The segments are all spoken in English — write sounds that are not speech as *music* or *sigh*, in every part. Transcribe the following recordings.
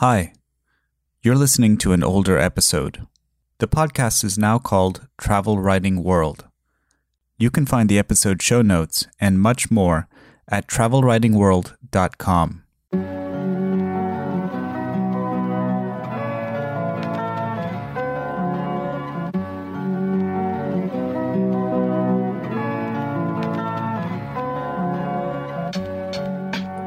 Hi, you're listening to an older episode. The podcast is now called Travel Writing World. You can find the episode show notes and much more at travelwritingworld.com.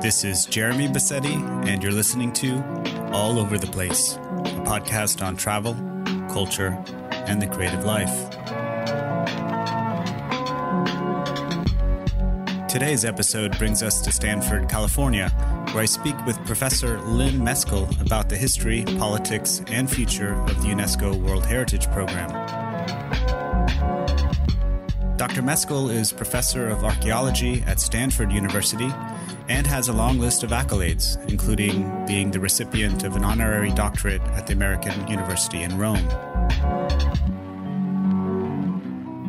This is Jeremy Bassetti, and you're listening to All Over the Place, a podcast on travel, culture, and the creative life. Today's episode brings us to Stanford, California, where I speak with Professor Lynn Meskell about the history, politics, and future of the UNESCO World Heritage Program. Dr. Meskell is professor of archaeology at Stanford University and has a long list of accolades, including being the recipient of an honorary doctorate at the American University in Rome.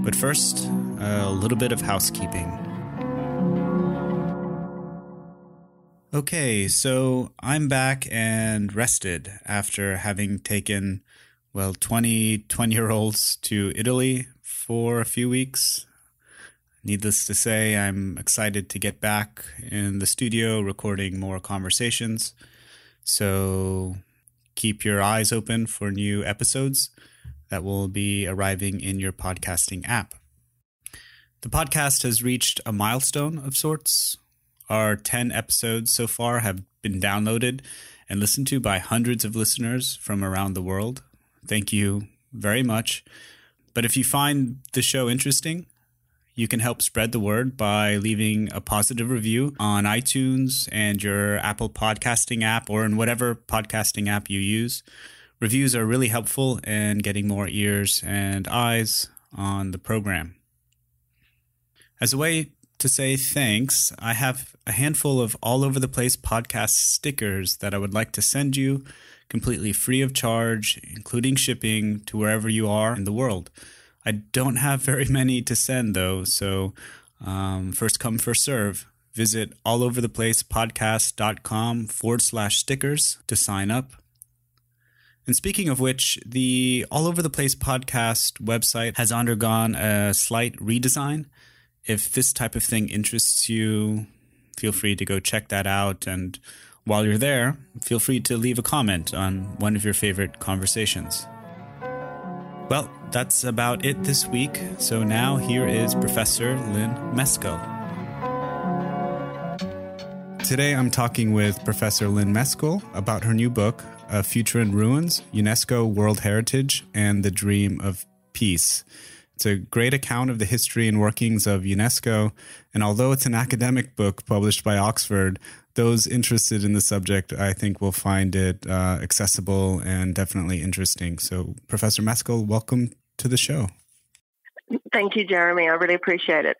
But first, a little bit of housekeeping. Okay, so I'm back and rested after having taken, well, 20 20 year olds to Italy for a few weeks Needless to say, I'm excited to get back in the studio recording more conversations. So keep your eyes open for new episodes that will be arriving in your podcasting app. The podcast has reached a milestone of sorts. Our 10 episodes so far have been downloaded and listened to by hundreds of listeners from around the world. Thank you very much. But if you find the show interesting, you can help spread the word by leaving a positive review on iTunes and your Apple podcasting app or in whatever podcasting app you use. Reviews are really helpful in getting more ears and eyes on the program. As a way to say thanks, I have a handful of all over the place podcast stickers that I would like to send you completely free of charge, including shipping to wherever you are in the world. I don't have very many to send though, so um, first come, first serve. Visit allovertheplacepodcast.com forward slash stickers to sign up. And speaking of which, the All Over the Place podcast website has undergone a slight redesign. If this type of thing interests you, feel free to go check that out. And while you're there, feel free to leave a comment on one of your favorite conversations. Well, that's about it this week. So now here is Professor Lynn Meskell. Today I'm talking with Professor Lynn Meskell about her new book, A Future in Ruins UNESCO World Heritage and the Dream of Peace. It's a great account of the history and workings of UNESCO, and although it's an academic book published by Oxford, those interested in the subject, I think, will find it uh, accessible and definitely interesting. So, Professor Meskell, welcome to the show. Thank you, Jeremy. I really appreciate it.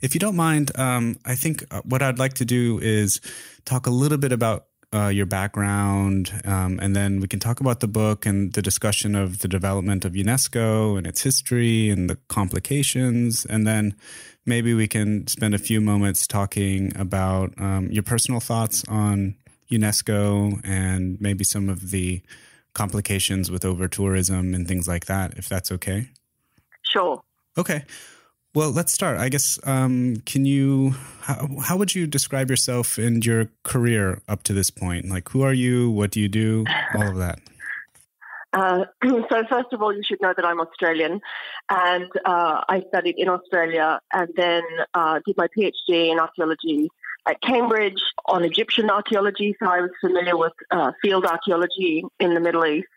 If you don't mind, um, I think uh, what I'd like to do is talk a little bit about uh, your background, um, and then we can talk about the book and the discussion of the development of UNESCO and its history and the complications, and then maybe we can spend a few moments talking about um, your personal thoughts on UNESCO and maybe some of the complications with over tourism and things like that, if that's okay. Sure. Okay. Well, let's start. I guess, um, can you, how, how would you describe yourself and your career up to this point? Like, who are you? What do you do? All of that. Uh, *clears throat* so first of all, you should know that I'm Australian, and uh, I studied in Australia, and then uh, did my PhD in archaeology at Cambridge on Egyptian archaeology. So I was familiar with uh, field archaeology in the Middle East.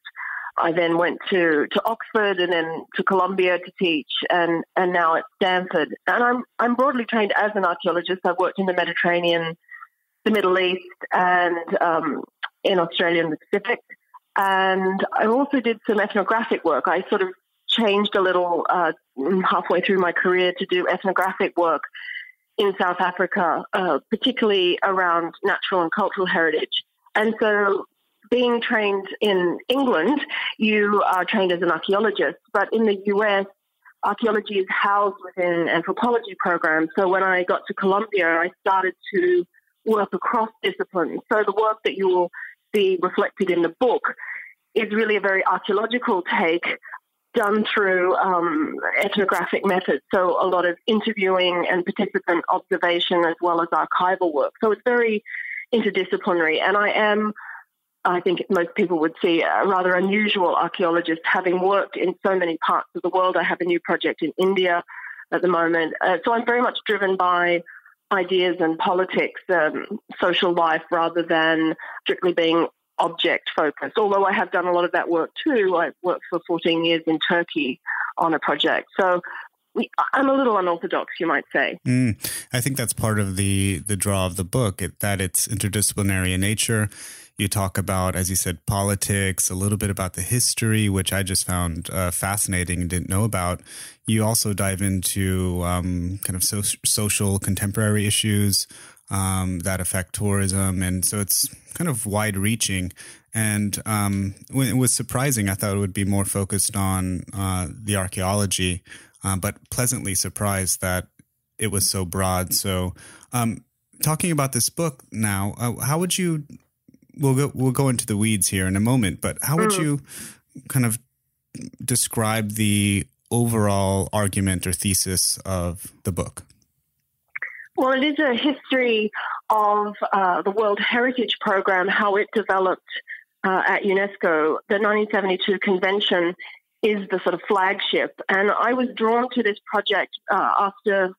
I then went to, to Oxford and then to Columbia to teach, and, and now at Stanford. And I'm I'm broadly trained as an archaeologist. I've worked in the Mediterranean, the Middle East, and um, in Australia and the Pacific. And I also did some ethnographic work. I sort of changed a little uh, halfway through my career to do ethnographic work in South Africa, uh, particularly around natural and cultural heritage. And so, being trained in England, you are trained as an archaeologist, but in the US, archaeology is housed within anthropology programs. So, when I got to Columbia, I started to work across disciplines. So, the work that you will see reflected in the book is really a very archaeological take done through um, ethnographic methods. So a lot of interviewing and participant observation as well as archival work. So it's very interdisciplinary. And I am, I think most people would see, a rather unusual archaeologist having worked in so many parts of the world. I have a new project in India at the moment. Uh, so I'm very much driven by ideas and politics, um, social life, rather than strictly being object focused. Although I have done a lot of that work too. I worked for 14 years in Turkey on a project. So I'm a little unorthodox, you might say. Mm, I think that's part of the the draw of the book it, that it's interdisciplinary in nature. You talk about, as you said, politics, a little bit about the history, which I just found uh, fascinating and didn't know about. You also dive into um, kind of so- social contemporary issues um, that affect tourism, and so it's kind of wide reaching. And um, it was surprising, I thought it would be more focused on uh, the archaeology, uh, but pleasantly surprised that it was so broad. So, um, talking about this book now, uh, how would you we'll go we'll go into the weeds here in a moment, but how would mm. you kind of describe the overall argument or thesis of the book? Well, it is a history of uh, the World Heritage Program, how it developed uh, at UNESCO. The 1972 convention is the sort of flagship, and I was drawn to this project uh, after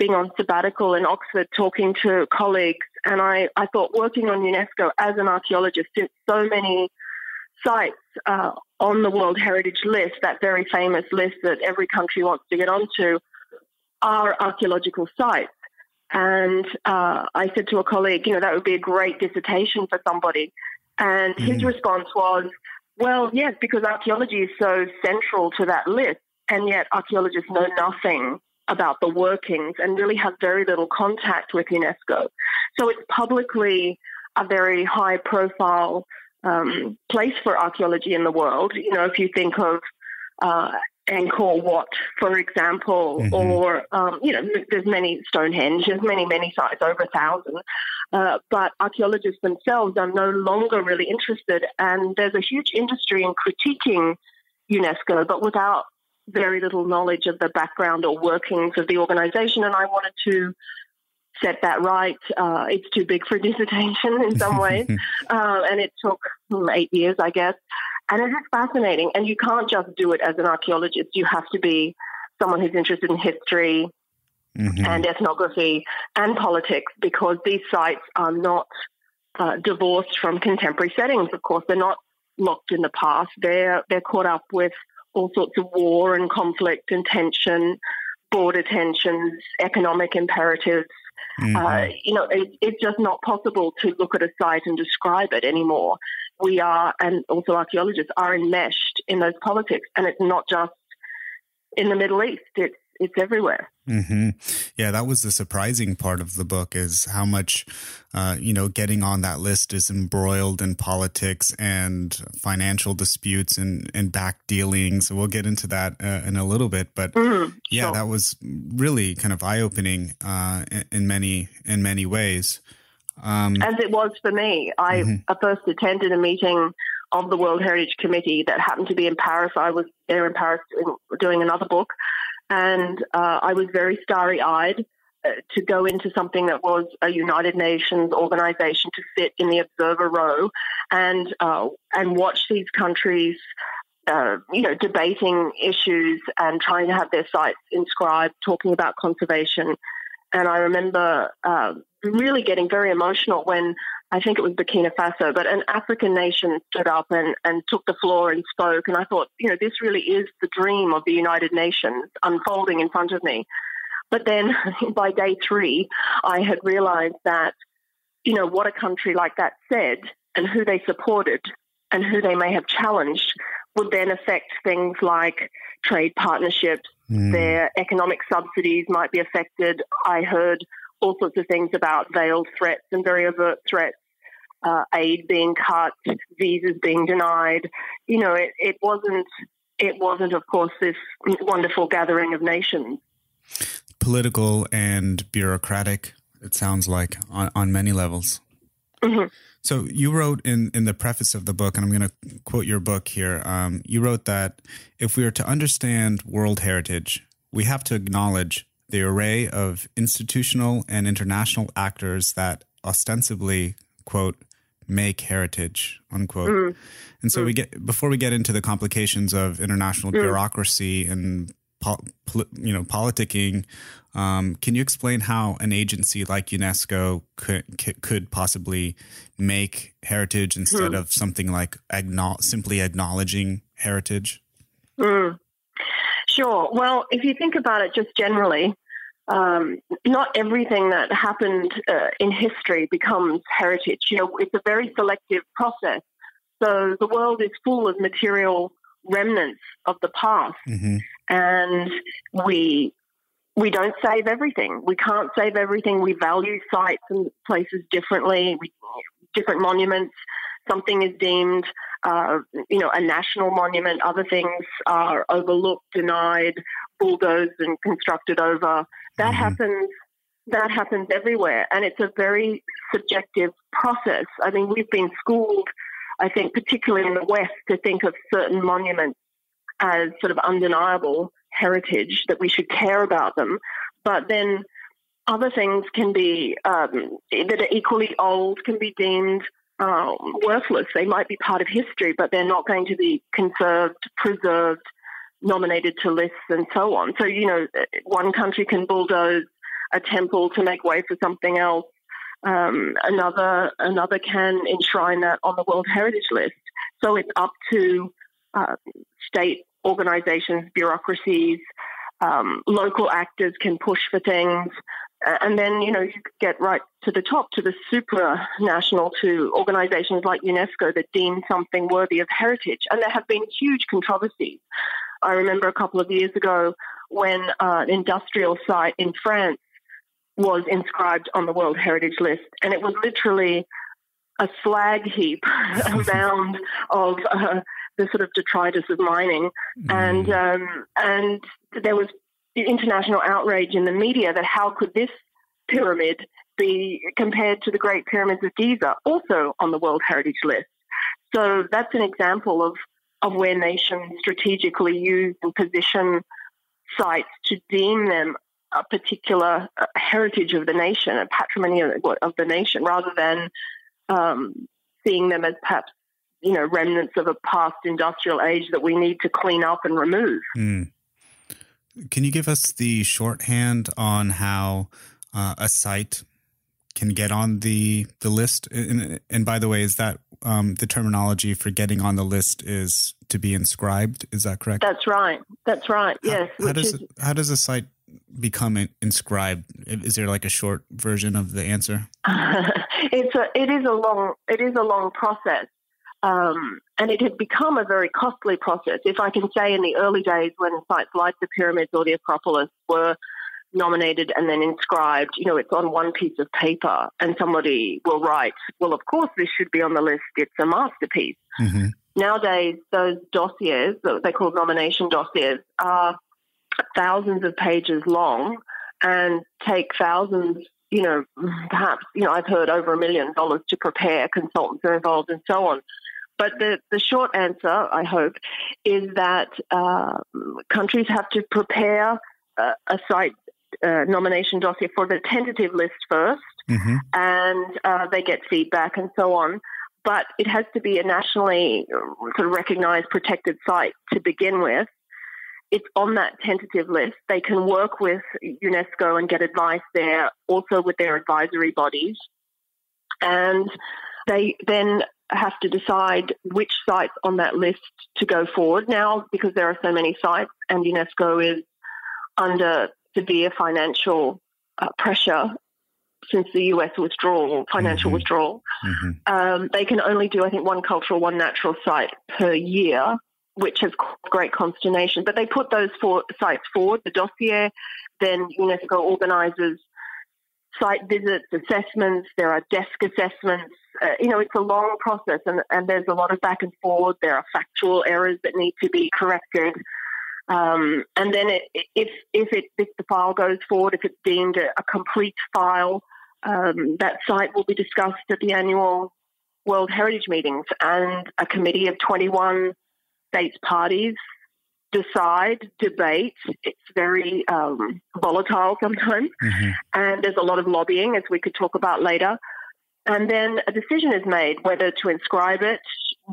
being on sabbatical in Oxford, talking to colleagues and I, I thought working on UNESCO as an archaeologist, since so many sites uh, on the World Heritage List, that very famous list that every country wants to get onto, are archaeological sites. And uh, I said to a colleague, you know, that would be a great dissertation for somebody. And mm. his response was, well, yes, because archaeology is so central to that list, and yet archaeologists know nothing about the workings and really have very little contact with UNESCO. So it's publicly a very high profile um, place for archaeology in the world. You know, if you think of uh, Angkor Wat, for example, mm-hmm. or, um, you know, there's many Stonehenge, there's many, many sites, over a thousand. Uh, but archaeologists themselves are no longer really interested, and there's a huge industry in critiquing UNESCO, but without very little knowledge of the background or workings of the organization. And I wanted to set that right. Uh, it's too big for a *laughs* dissertation in some ways. *laughs* uh, and it took hmm, eight years, I guess. And it is fascinating. And you can't just do it as an archaeologist. You have to be someone who's interested in history mm-hmm. and ethnography and politics because these sites are not uh, divorced from contemporary settings. Of course, they're not locked in the past. They're they're caught up with all sorts of war and conflict and tension, border tensions, economic imperatives. Mm-hmm. Uh, you know, it, it's just not possible to look at a site and describe it anymore. We are, and also archaeologists are enmeshed in those politics, and it's not just in the Middle East. It's it's everywhere. Mm-hmm. Yeah, that was the surprising part of the book is how much, uh, you know, getting on that list is embroiled in politics and financial disputes and, and back dealings. We'll get into that uh, in a little bit, but mm-hmm. yeah, sure. that was really kind of eye opening uh, in many in many ways. Um, As it was for me, I mm-hmm. first attended a meeting of the World Heritage Committee that happened to be in Paris. I was there in Paris doing another book and uh, I was very starry eyed uh, to go into something that was a United Nations organization to sit in the observer row and uh, and watch these countries. Uh, you know, debating issues and trying to have their sites inscribed, talking about conservation. And I remember uh, really getting very emotional when I think it was Burkina Faso, but an African nation stood up and, and took the floor and spoke. And I thought, you know, this really is the dream of the United Nations unfolding in front of me. But then *laughs* by day three, I had realized that, you know, what a country like that said and who they supported and who they may have challenged would then affect things like trade partnerships, mm. their economic subsidies might be affected. I heard all sorts of things about veiled threats and very overt threats, uh, aid being cut, visas being denied. You know, it, it wasn't. It wasn't, of course, this wonderful gathering of nations. Political and bureaucratic. It sounds like on, on many levels. Mm-hmm. So you wrote in, in the preface of the book, and I'm going to quote your book here. Um, you wrote that if we are to understand world heritage, we have to acknowledge the array of institutional and international actors that ostensibly, quote, make heritage, unquote. Mm. And so mm. we get before we get into the complications of international mm. bureaucracy and po- you know politicking, um, can you explain how an agency like UNESCO could could possibly make heritage instead mm. of something like simply acknowledging heritage? Mm. Sure. Well, if you think about it just generally, um, not everything that happened uh, in history becomes heritage. You know, it's a very selective process. So the world is full of material remnants of the past, mm-hmm. and we we don't save everything. We can't save everything. We value sites and places differently. We, different monuments. Something is deemed, uh, you know, a national monument. Other things are overlooked, denied, bulldozed, and constructed over. That mm-hmm. happens. That happens everywhere, and it's a very subjective process. I mean, we've been schooled, I think, particularly in the West, to think of certain monuments as sort of undeniable heritage that we should care about them. But then other things can be um, that are equally old can be deemed um, worthless. They might be part of history, but they're not going to be conserved, preserved, nominated to lists, and so on. So you know, one country can bulldoze a temple to make way for something else. Um, another another can enshrine that on the World Heritage List. So it's up to uh, state organizations, bureaucracies, um, local actors can push for things. And then, you know, you get right to the top to the supranational, to organizations like UNESCO that deem something worthy of heritage. And there have been huge controversies. I remember a couple of years ago when uh, an industrial site in France was inscribed on the World Heritage List, and it was literally a slag heap, *laughs* a mound of uh, the sort of detritus of mining, mm. and um, and there was international outrage in the media that how could this pyramid be compared to the Great Pyramids of Giza, also on the World Heritage List. So that's an example of of where nations strategically use and position sites to deem them a particular uh, heritage of the nation, a patrimony of, of the nation, rather than um, seeing them as perhaps you know remnants of a past industrial age that we need to clean up and remove. Mm. Can you give us the shorthand on how uh, a site can get on the the list? And, and by the way, is that um, the terminology for getting on the list is to be inscribed? Is that correct? That's right. That's right. Yes. How, how does is, how does a site become inscribed? Is there like a short version of the answer? *laughs* it's a it is a long it is a long process. Um, and it had become a very costly process. If I can say, in the early days when sites like the pyramids or the Acropolis were nominated and then inscribed, you know, it's on one piece of paper, and somebody will write, "Well, of course, this should be on the list. It's a masterpiece." Mm-hmm. Nowadays, those dossiers, they call nomination dossiers, are thousands of pages long and take thousands you know, perhaps, you know, I've heard over a million dollars to prepare, consultants are involved and so on. But the, the short answer, I hope, is that uh, countries have to prepare uh, a site uh, nomination dossier for the tentative list 1st mm-hmm. and uh, they get feedback and so on. But it has to be a nationally uh, sort of recognized protected site to begin with. It's on that tentative list. They can work with UNESCO and get advice there, also with their advisory bodies. And they then have to decide which sites on that list to go forward. Now, because there are so many sites and UNESCO is under severe financial uh, pressure since the US withdrawal, financial mm-hmm. withdrawal, mm-hmm. Um, they can only do, I think, one cultural, one natural site per year, which has caused great consternation. But they put those four sites forward, the dossier, then UNESCO organises site visits, assessments, there are desk assessments. Uh, you know, it's a long process and, and there's a lot of back and forth. There are factual errors that need to be corrected. Um, and then it, if, if, it, if the file goes forward, if it's deemed a, a complete file, um, that site will be discussed at the annual World Heritage meetings, and a committee of 21 states parties decide, debate. It's very um, volatile sometimes, mm-hmm. and there's a lot of lobbying, as we could talk about later. And then a decision is made whether to inscribe it,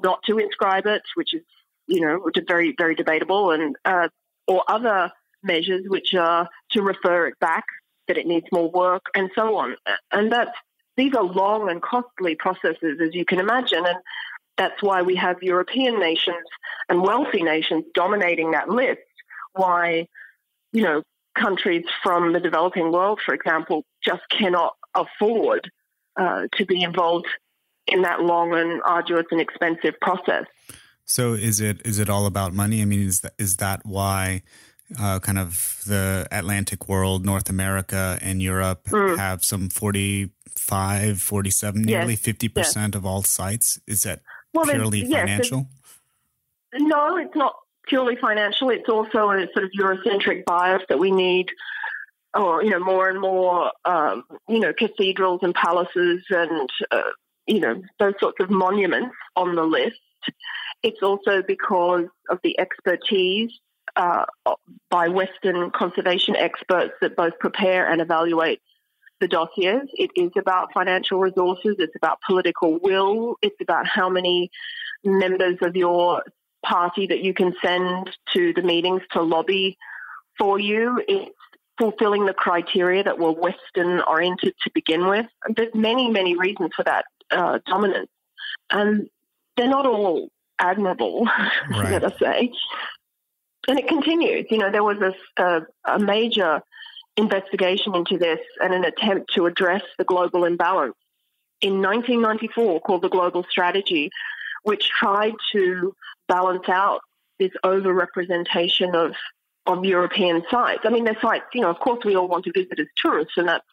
not to inscribe it, which is, you know, which is very, very debatable, and uh, or other measures which are to refer it back, that it needs more work, and so on. And that's these are long and costly processes, as you can imagine, and that's why we have European nations and wealthy nations dominating that list. Why, you know, countries from the developing world, for example, just cannot afford uh, to be involved in that long and arduous and expensive process. So, is it is it all about money? I mean, is that is that why? Uh, kind of the Atlantic world, North America and Europe mm. have some 45, 47, yes. nearly 50% yes. of all sites. Is that well, purely yes, financial? No, it's not purely financial. It's also a sort of Eurocentric bias that we need, or you know, more and more, um, you know, cathedrals and palaces and uh, you know those sorts of monuments on the list. It's also because of the expertise uh, by Western conservation experts that both prepare and evaluate the dossiers. It is about financial resources. It's about political will. It's about how many members of your party that you can send to the meetings to lobby for you. Fulfilling the criteria that were Western oriented to begin with. There's many, many reasons for that uh, dominance. And they're not all admirable, *laughs* right. let us say. And it continues. You know, there was a, a, a major investigation into this and an attempt to address the global imbalance in 1994 called the Global Strategy, which tried to balance out this overrepresentation of of European sites. I mean, they're sites, you know, of course we all want to visit as tourists, and that's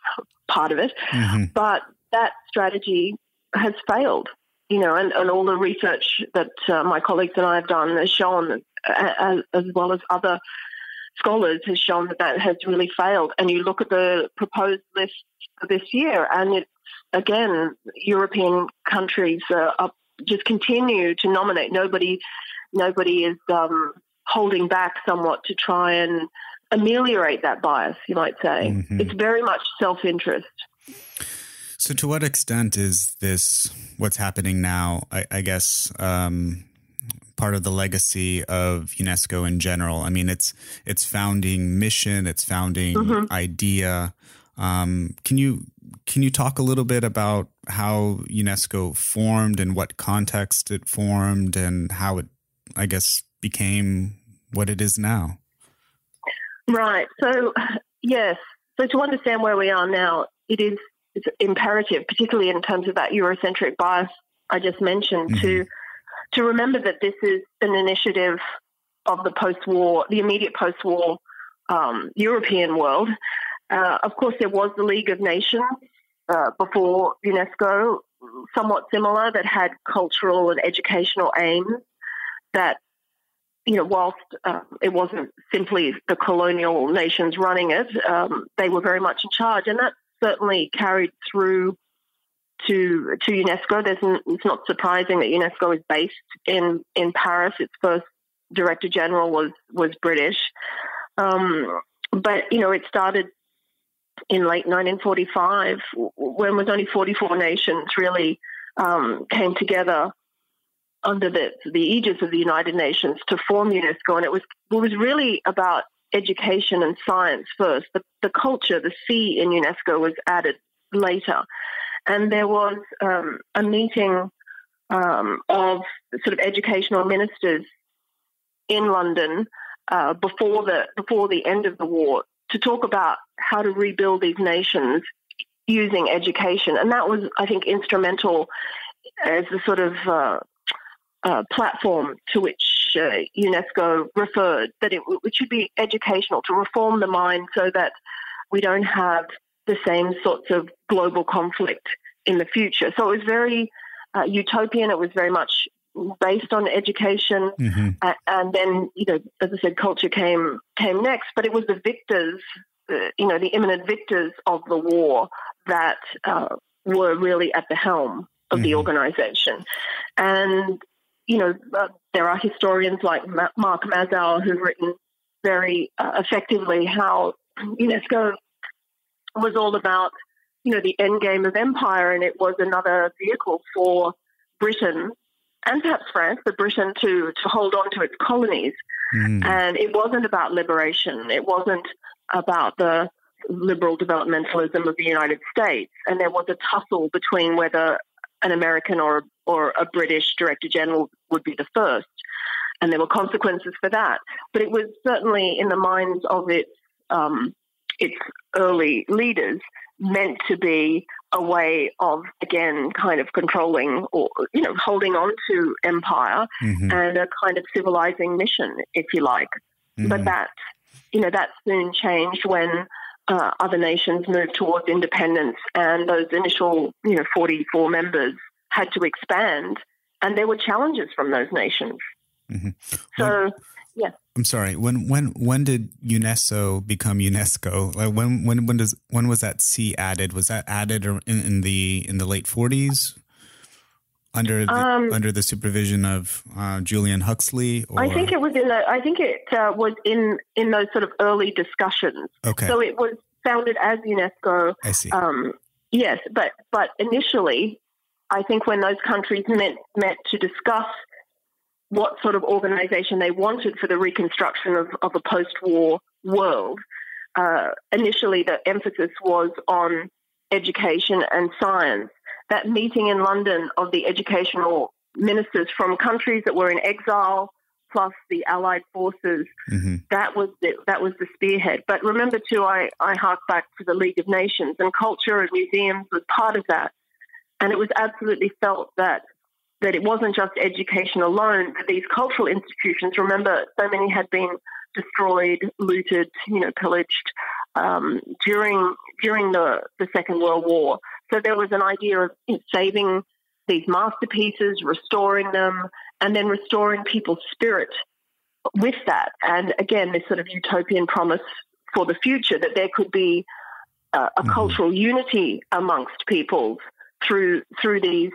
part of it. Mm-hmm. But that strategy has failed, you know, and, and all the research that uh, my colleagues and I have done has shown, as, as well as other scholars has shown that that has really failed. And you look at the proposed list for this year, and it's again European countries uh, just continue to nominate. Nobody, nobody is um, holding back somewhat to try and ameliorate that bias. You might say mm-hmm. it's very much self-interest. So, to what extent is this what's happening now? I, I guess um, part of the legacy of UNESCO in general. I mean, it's its founding mission, its founding mm-hmm. idea. Um, can you can you talk a little bit about how UNESCO formed and what context it formed and how it, I guess, became what it is now? Right. So, yes. So to understand where we are now, it is it's imperative, particularly in terms of that Eurocentric bias I just mentioned, mm-hmm. to to remember that this is an initiative of the post-war, the immediate post-war um, European world. Uh, of course, there was the League of Nations uh, before UNESCO, somewhat similar, that had cultural and educational aims. That you know, whilst uh, it wasn't simply the colonial nations running it, um, they were very much in charge, and that certainly carried through to to UNESCO. There's it's not surprising that UNESCO is based in in Paris. Its first director general was was British, um, but you know it started in late 1945 when was only 44 nations really um, came together under the the aegis of the United Nations to form UNESCO, and it was it was really about education and science first. The, the culture, the C in UNESCO was added later. And there was um, a meeting um, of sort of educational ministers in London uh, before the before the end of the war to talk about how to rebuild these nations using education, and that was, I think, instrumental as a sort of uh, uh, platform to which uh, UNESCO referred that it, it should be educational to reform the mind so that we don't have the same sorts of global conflict in the future. So it was very uh, utopian. It was very much based on education, mm-hmm. and then you know, as I said, culture came came next. But it was the victors, uh, you know, the imminent victors of the war that uh, were really at the helm of the organization. And, you know, uh, there are historians like Mark Mazower who've written very uh, effectively how UNESCO was all about, you know, the end game of empire, and it was another vehicle for Britain and perhaps France, but Britain to to hold on to its colonies. Mm. And it wasn't about liberation. It wasn't about the liberal developmentalism of the United States. And there was a tussle between whether an American or or a British director general would be the first, and there were consequences for that. But it was certainly in the minds of its um, its early leaders meant to be a way of again kind of controlling or you know holding on to empire mm-hmm. and a kind of civilizing mission if you like mm-hmm. but that you know that soon changed when uh, other nations moved towards independence and those initial you know 44 members had to expand and there were challenges from those nations mm-hmm. so yeah. I'm sorry. When when when did UNESCO become UNESCO? Like when when when does when was that C added? Was that added in, in the in the late 40s? Under the, um, under the supervision of uh, Julian Huxley, or? I think it was in the. I think it uh, was in in those sort of early discussions. Okay. So it was founded as UNESCO. I see. Um, yes, but but initially, I think when those countries met met to discuss what sort of organization they wanted for the reconstruction of, of a post war world. Uh, initially, the emphasis was on education and science. That meeting in London of the educational ministers from countries that were in exile, plus the Allied forces, mm-hmm. that was the, that was the spearhead. But remember, too, I, I hark back to the League of Nations, and culture and museums was part of that. And it was absolutely felt that that it wasn't just education alone, but these cultural institutions, remember, so many had been destroyed, looted, you know, pillaged um, during during the, the Second World War. So there was an idea of saving these masterpieces, restoring them, and then restoring people's spirit with that. And again, this sort of utopian promise for the future that there could be uh, a mm-hmm. cultural unity amongst peoples through through these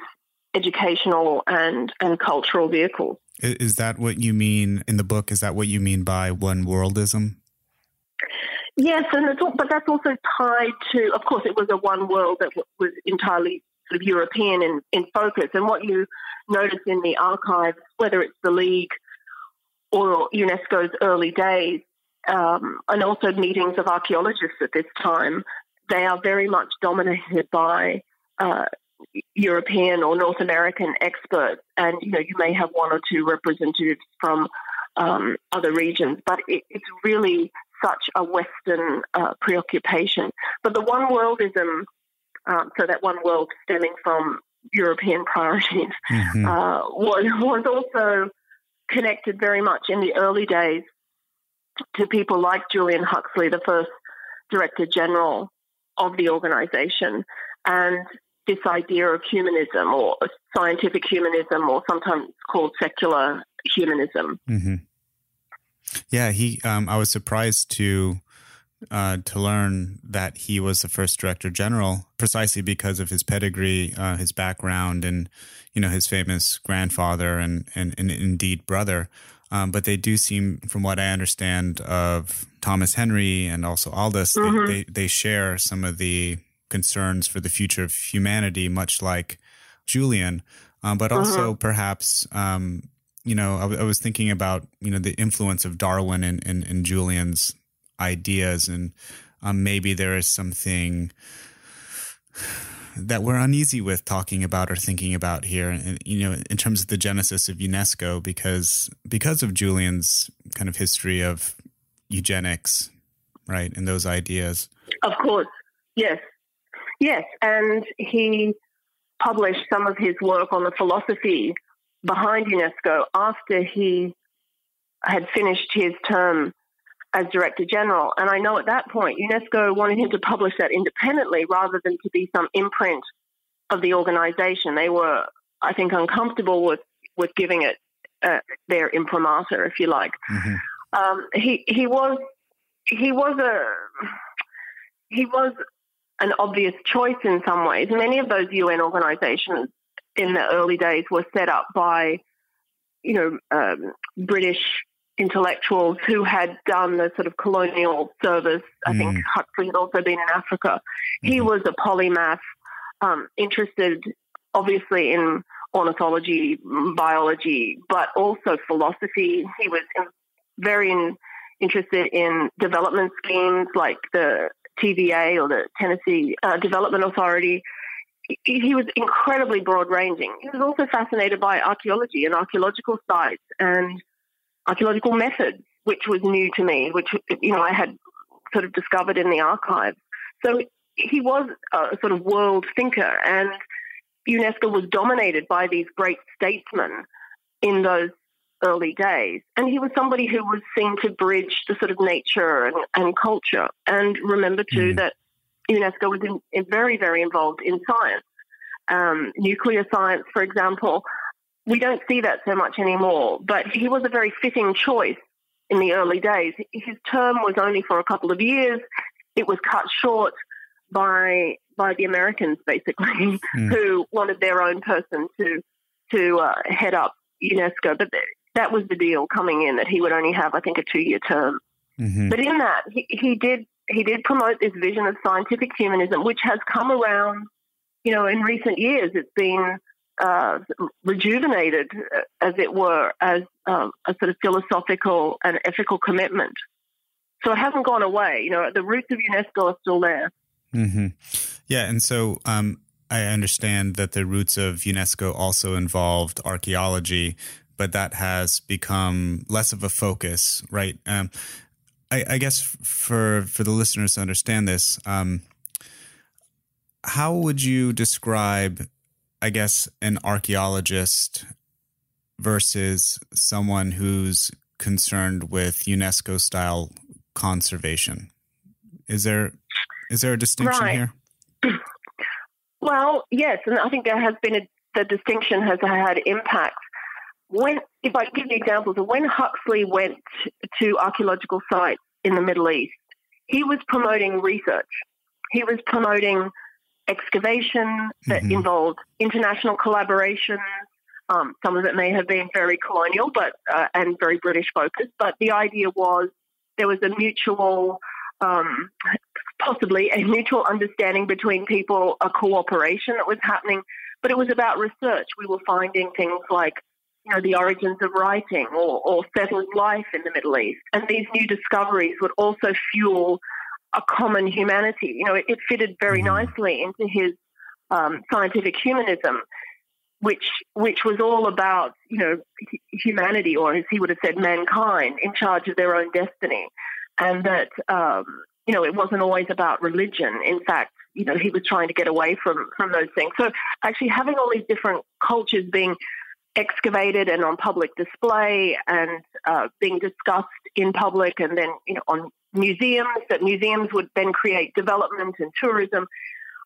educational and, and cultural vehicles. Is that what you mean in the book? Is that what you mean by one worldism? Yes, and all, but that's also tied to, of course, it was a one world that was entirely sort of European in, in focus. And what you notice in the archives, whether it's the League or UNESCO's early days, um, and also meetings of archaeologists at this time, they are very much dominated by uh, European or North American experts, and you know you may have one or two representatives from um, other regions, but it, it's really such a Western uh, preoccupation. But the one worldism, um, so that one world stemming from European priorities, mm-hmm. uh, was was also connected very much in the early days to people like Julian Huxley, the first Director General of the organization, and this idea of humanism or scientific humanism or sometimes called secular humanism. Mm-hmm. Yeah, he. Um, I was surprised to uh, to learn that he was the first director general, precisely because of his pedigree, uh, his background, and you know his famous grandfather and and, and indeed brother. Um, but they do seem, from what I understand of Thomas Henry and also Aldous, mm-hmm. they, they, they share some of the concerns for the future of humanity, much like Julian, um, but also uh-huh. perhaps, um, you know, I, I, was thinking about, you know, the influence of Darwin and, and, and Julian's ideas, and um, maybe there is something that we're uneasy with talking about or thinking about here, and you know, in terms of the genesis of UNESCO, because because of Julian's kind of history of eugenics, right, and those ideas. Of course, yes, Yes, and he published some of his work on the philosophy behind UNESCO after he had finished his term as Director General. And I know at that point, UNESCO wanted him to publish that independently rather than to be some imprint of the organization. They were, I think, uncomfortable with, with giving it uh, their imprimatur, if you like. Mm-hmm. Um, he he was he was a he was an obvious choice in some ways. Many of those UN organizations in the early days were set up by, you know, um, British intellectuals who had done the sort of colonial service. I mm. think Huxley had also been in Africa. Mm-hmm. He was a polymath, um, interested obviously in ornithology, biology, but also philosophy. He was very in, interested in development schemes like the TVA or the Tennessee uh, Development Authority. He, was incredibly broad ranging. He was also fascinated by archaeology and archaeological sites and archaeological methods, which was new to me, which you know I had sort of discovered in the archives. So he was a sort of world thinker, and UNESCO was dominated by these great statesmen in those early days. And he was somebody who was seen to bridge the sort of nature and, and culture. And remember, too, mm. that UNESCO was in, in very, very involved in science. Um, nuclear science, for example, we don't see that so much anymore, but he was a very fitting choice in the early days. His term was only for a couple of years. It was cut short by by the Americans, basically, *laughs* mm. who wanted their own person to to uh, head up UNESCO. But that was the deal coming in that he would only have, I think, a two year term. Mm-hmm. But in that, he, he did he did promote this vision of scientific humanism, which has come around, you know, in recent years. It's been uh, rejuvenated, uh, as it were, as um, a sort of philosophical and ethical commitment. So it hasn't gone away. You know, the roots of UNESCO are still there. Mm-hmm. Yeah, and so um, I understand that the roots of UNESCO also involved archaeology, but that has become less of a focus, right? Um, I, I, guess for for the listeners to understand this, um, how would you describe, I guess, an archaeologist versus someone who's concerned with UNESCO style conservation? Is there is there a distinction right. here? *clears throat* Well, yes, and I think there has been a, the distinction has had impact when, if I give you examples of when Huxley went to archaeological sites in the Middle East, he was promoting research. He was promoting excavation that mm-hmm. involved international collaboration. Um, some of it may have been very colonial, but uh, and very British focused. But the idea was there was a mutual, um, possibly a mutual understanding between people, a cooperation that was happening. But it was about research. We were finding things like you know, the origins of writing or, or settled life in the Middle East. And these new discoveries would also fuel a common humanity. You know, it, it fitted very mm-hmm. nicely into his um, scientific humanism, which which was all about you know humanity, or as he would have said, mankind in charge of their own destiny, and that um, you know it wasn't always about religion. In fact, you know he was trying to get away from from those things. So actually, having all these different cultures being excavated and on public display and uh, being discussed in public and then you know on museums that museums would then create development and tourism.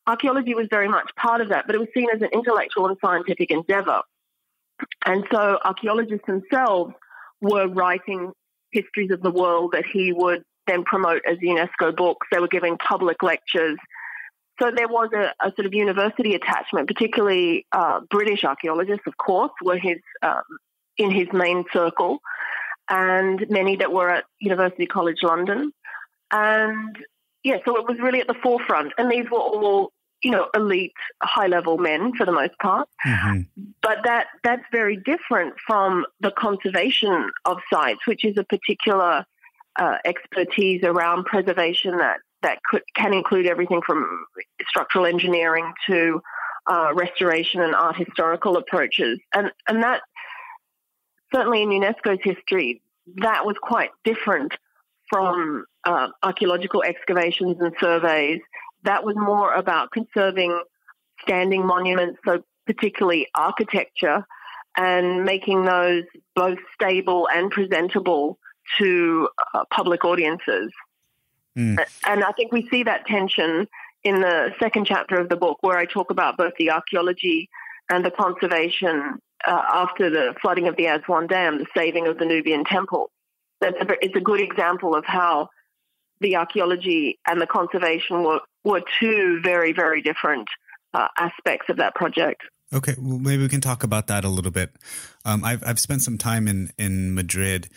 Archaeology was very much part of that but it was seen as an intellectual and scientific endeavor. And so archaeologists themselves were writing histories of the world that he would then promote as UNESCO books. They were giving public lectures so there was a, a sort of university attachment, particularly uh, British archaeologists, of course, were his um, in his main circle, and many that were at University College London, and yeah, so it was really at the forefront. And these were all you know elite, high level men for the most part, mm-hmm. but that that's very different from the conservation of sites, which is a particular uh, expertise around preservation that that could, can include everything from structural engineering to uh, restoration and art historical approaches. And, and that, certainly in UNESCO's history, that was quite different from uh, archaeological excavations and surveys. That was more about conserving standing monuments, so particularly architecture, and making those both stable and presentable to uh, public audiences. Mm. And I think we see that tension in the second chapter of the book, where I talk about both the archaeology and the conservation uh, after the flooding of the Aswan Dam, the saving of the Nubian temple. That's a, it's a good example of how the archaeology and the conservation were, were two very, very different uh, aspects of that project. Okay, well, maybe we can talk about that a little bit. Um, I've I've spent some time in in Madrid,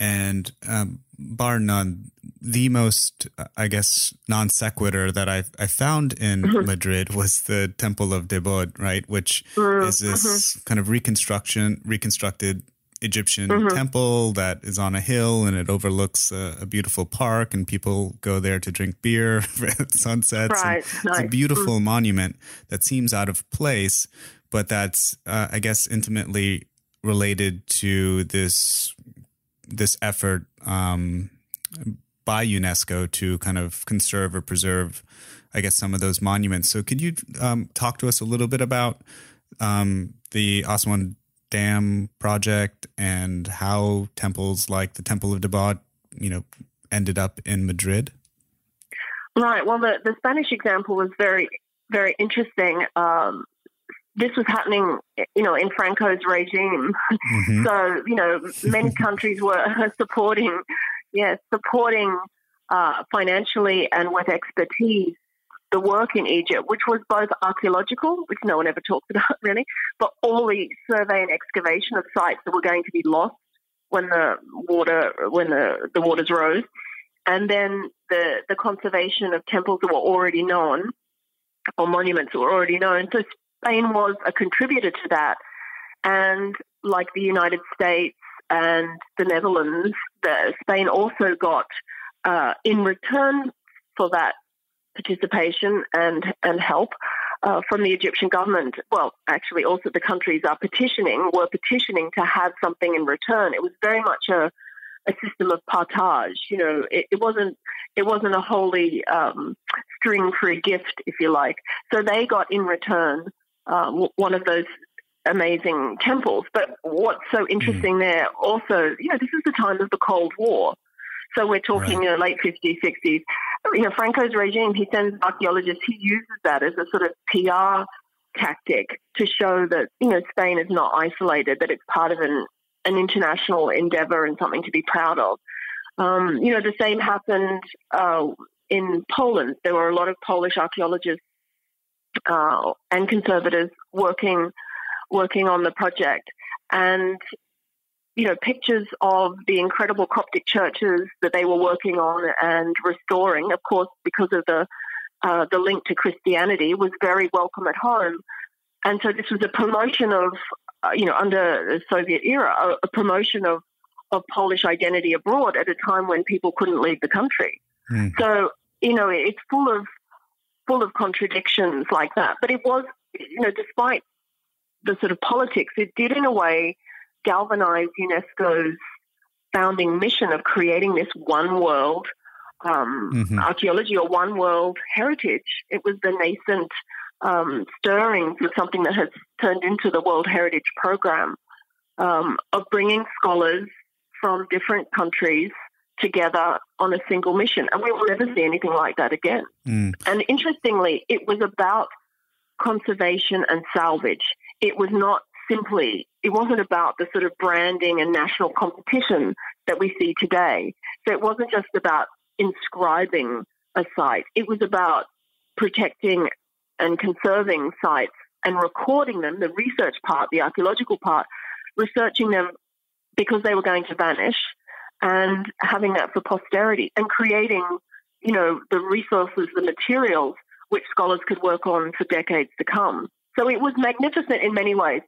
and um, bar none, the most I guess non sequitur that I I found in mm-hmm. Madrid was the Temple of Debod, right, which mm-hmm. is this mm-hmm. kind of reconstruction reconstructed Egyptian mm-hmm. temple that is on a hill and it overlooks a, a, beautiful park and people go there to drink beer *laughs* at sunsets. Right. Nice. It's a beautiful mm-hmm. monument that seems out of place, but that's uh, I guess intimately related to this this effort um, by UNESCO to kind of conserve or preserve, I guess, some of those monuments. So, could you um, talk to us a little bit about um, the Aswan Dam project and how temples like the Temple of Debod, you know, ended up in Madrid? Right. Well, the, the Spanish example was very, very interesting. Um, this was happening, you know, in Franco's regime. Mm-hmm. So, you know, many countries were *laughs* supporting, yeah, supporting uh, financially and with expertise the work in Egypt, which was both archaeological, which no one ever talks *laughs* about really, but all the survey and excavation of sites that were going to be lost when the water when the, the waters rose, and then the the conservation of temples that were already known or monuments that were already known. So Spain was a contributor to that, and like the United States and the Netherlands, the, Spain also got uh, in return for that participation and, and help uh, from the Egyptian government. Well, actually, also the countries are petitioning, were petitioning to have something in return. It was very much a, a system of partage. You know, it, it wasn't it wasn't a wholly um, string-free gift, if you like. So they got in return uh, one of those amazing temples. But what's so interesting mm. there also, you know, this is the time of the Cold War. So we're talking right. you know, late 50s, 60s. You know, Franco's regime, he sends archaeologists, he uses that as a sort of PR tactic to show that, you know, Spain is not isolated, that it's part of an, an international endeavor and something to be proud of. Um, you know, the same happened uh, in Poland. There were a lot of Polish archaeologists uh, and conservators working working on the project. And you know, pictures of the incredible Coptic churches that they were working on and restoring, of course, because of the uh, the link to Christianity, was very welcome at home. And so this was a promotion of, uh, you know, under the Soviet era, a, a, promotion of, of Polish identity abroad at a time when people couldn't leave the country. Mm. So, you know, it's full of full of contradictions like that. But it was, you know, despite the sort of politics, it did in a way galvanize UNESCO's founding mission of creating this one world um, mm-hmm. archaeology or one world heritage. It was the nascent um, stirrings of something that has turned into the World Heritage Program um, of bringing scholars from different countries together on a single mission. And we will never see anything like that again. Mm. And interestingly, it was about conservation and salvage. It was not simply, it wasn't about the sort of branding and national competition that we see today. So it wasn't just about inscribing a site, it was about protecting and conserving sites and recording them, the research part, the archaeological part, researching them because they were going to vanish and having that for posterity and creating, you know, the resources, the materials which scholars could work on for decades to come. So it was magnificent in many ways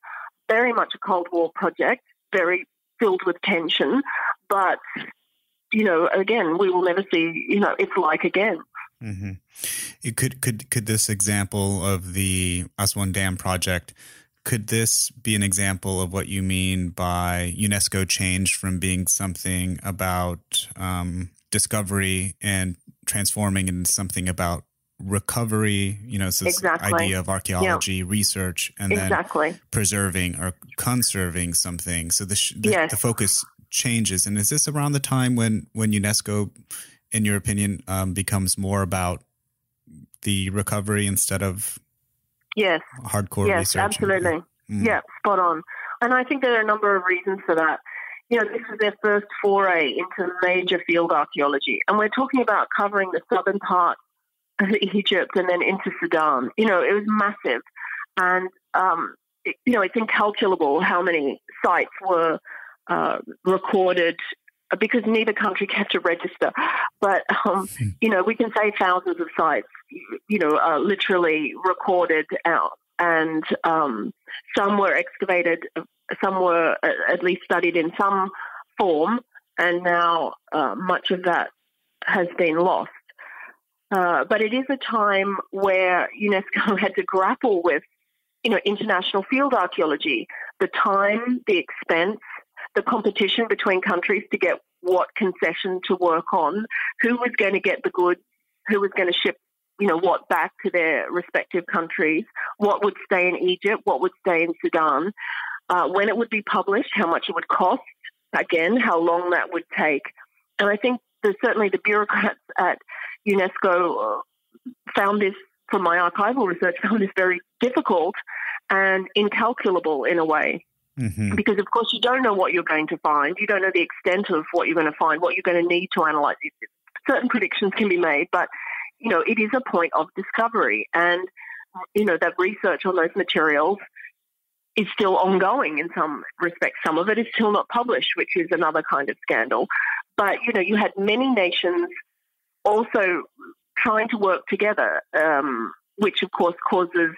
very much a Cold War project, very filled with tension. But, you know, again, we will never see, you know, it's like again. Mm-hmm. It could could could this example of the Aswan Dam project could this be an example of what you mean by UNESCO changed from being something about um, discovery and transforming into something about recovery, you know, so this exactly. idea of archaeology, yeah. research, and exactly. then preserving or conserving something. So the, the, yes. the, focus changes. And is this around the time when, when UNESCO, in your opinion, um, becomes more about the recovery instead of yes hardcore yes, research? absolutely. Mm. Yeah, spot on. And I think there are a number of reasons for that. You know, this was their first foray into major field archaeology. And we're talking about covering the southern part of Egypt and then into Sudan. You know, it was massive. And um, you know, it's incalculable how many sites were uh, recorded because neither country *laughs* kept a register. But, um, hmm. you know, we can say thousands of sites, you know, are literally recorded out. And um, some were excavated, some were uh, at least studied in some form, and now uh, much of that has been lost. Uh, but it is a time where UNESCO *laughs* had to grapple with, you know, international field archaeology, the time, the expense, the competition between countries to get what concession to work on, who was going to get the goods, who was going to ship, you know, what back to their respective countries, what would stay in Egypt, what would stay in Sudan, uh, when it would be published, how much it would cost, again, how long that would take. And I think there's certainly the bureaucrats at UNESCO uh, found this, from my archival research, *laughs* found this very difficult and incalculable in a way. Mm-hmm. Because, of course, you don't know what you're going to find. You don't know the extent of what you're going to find, what you're going to need to analyze. Certain predictions can be made, but, you know, it is a point of discovery. And, you know, that research on those materials is still ongoing in some respects. Some of it is still not published, which is another kind of scandal. But, you know, you had many nations also trying to work together, um, which of course causes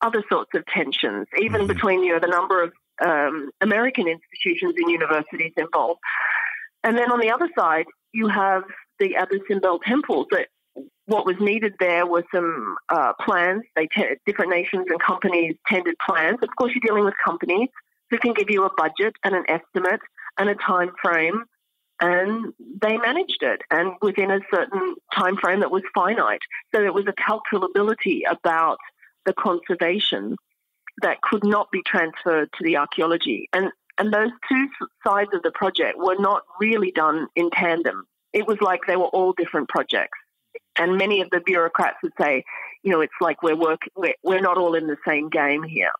other sorts of tensions, even mm-hmm. between, you know, the number of um, American institutions and universities involved. And then on the other side, you have the Abu Simbel temples that what was needed there were some uh, plans. They t- different nations and companies tendered plans. Of course, you're dealing with companies who can give you a budget and an estimate and a time frame, and they managed it and within a certain time frame that was finite. So there was a calculability about the conservation that could not be transferred to the archaeology. And, and those two sides of the project were not really done in tandem. It was like they were all different projects. And many of the bureaucrats would say, you know, it's like we're work, we're, we're not all in the same game here.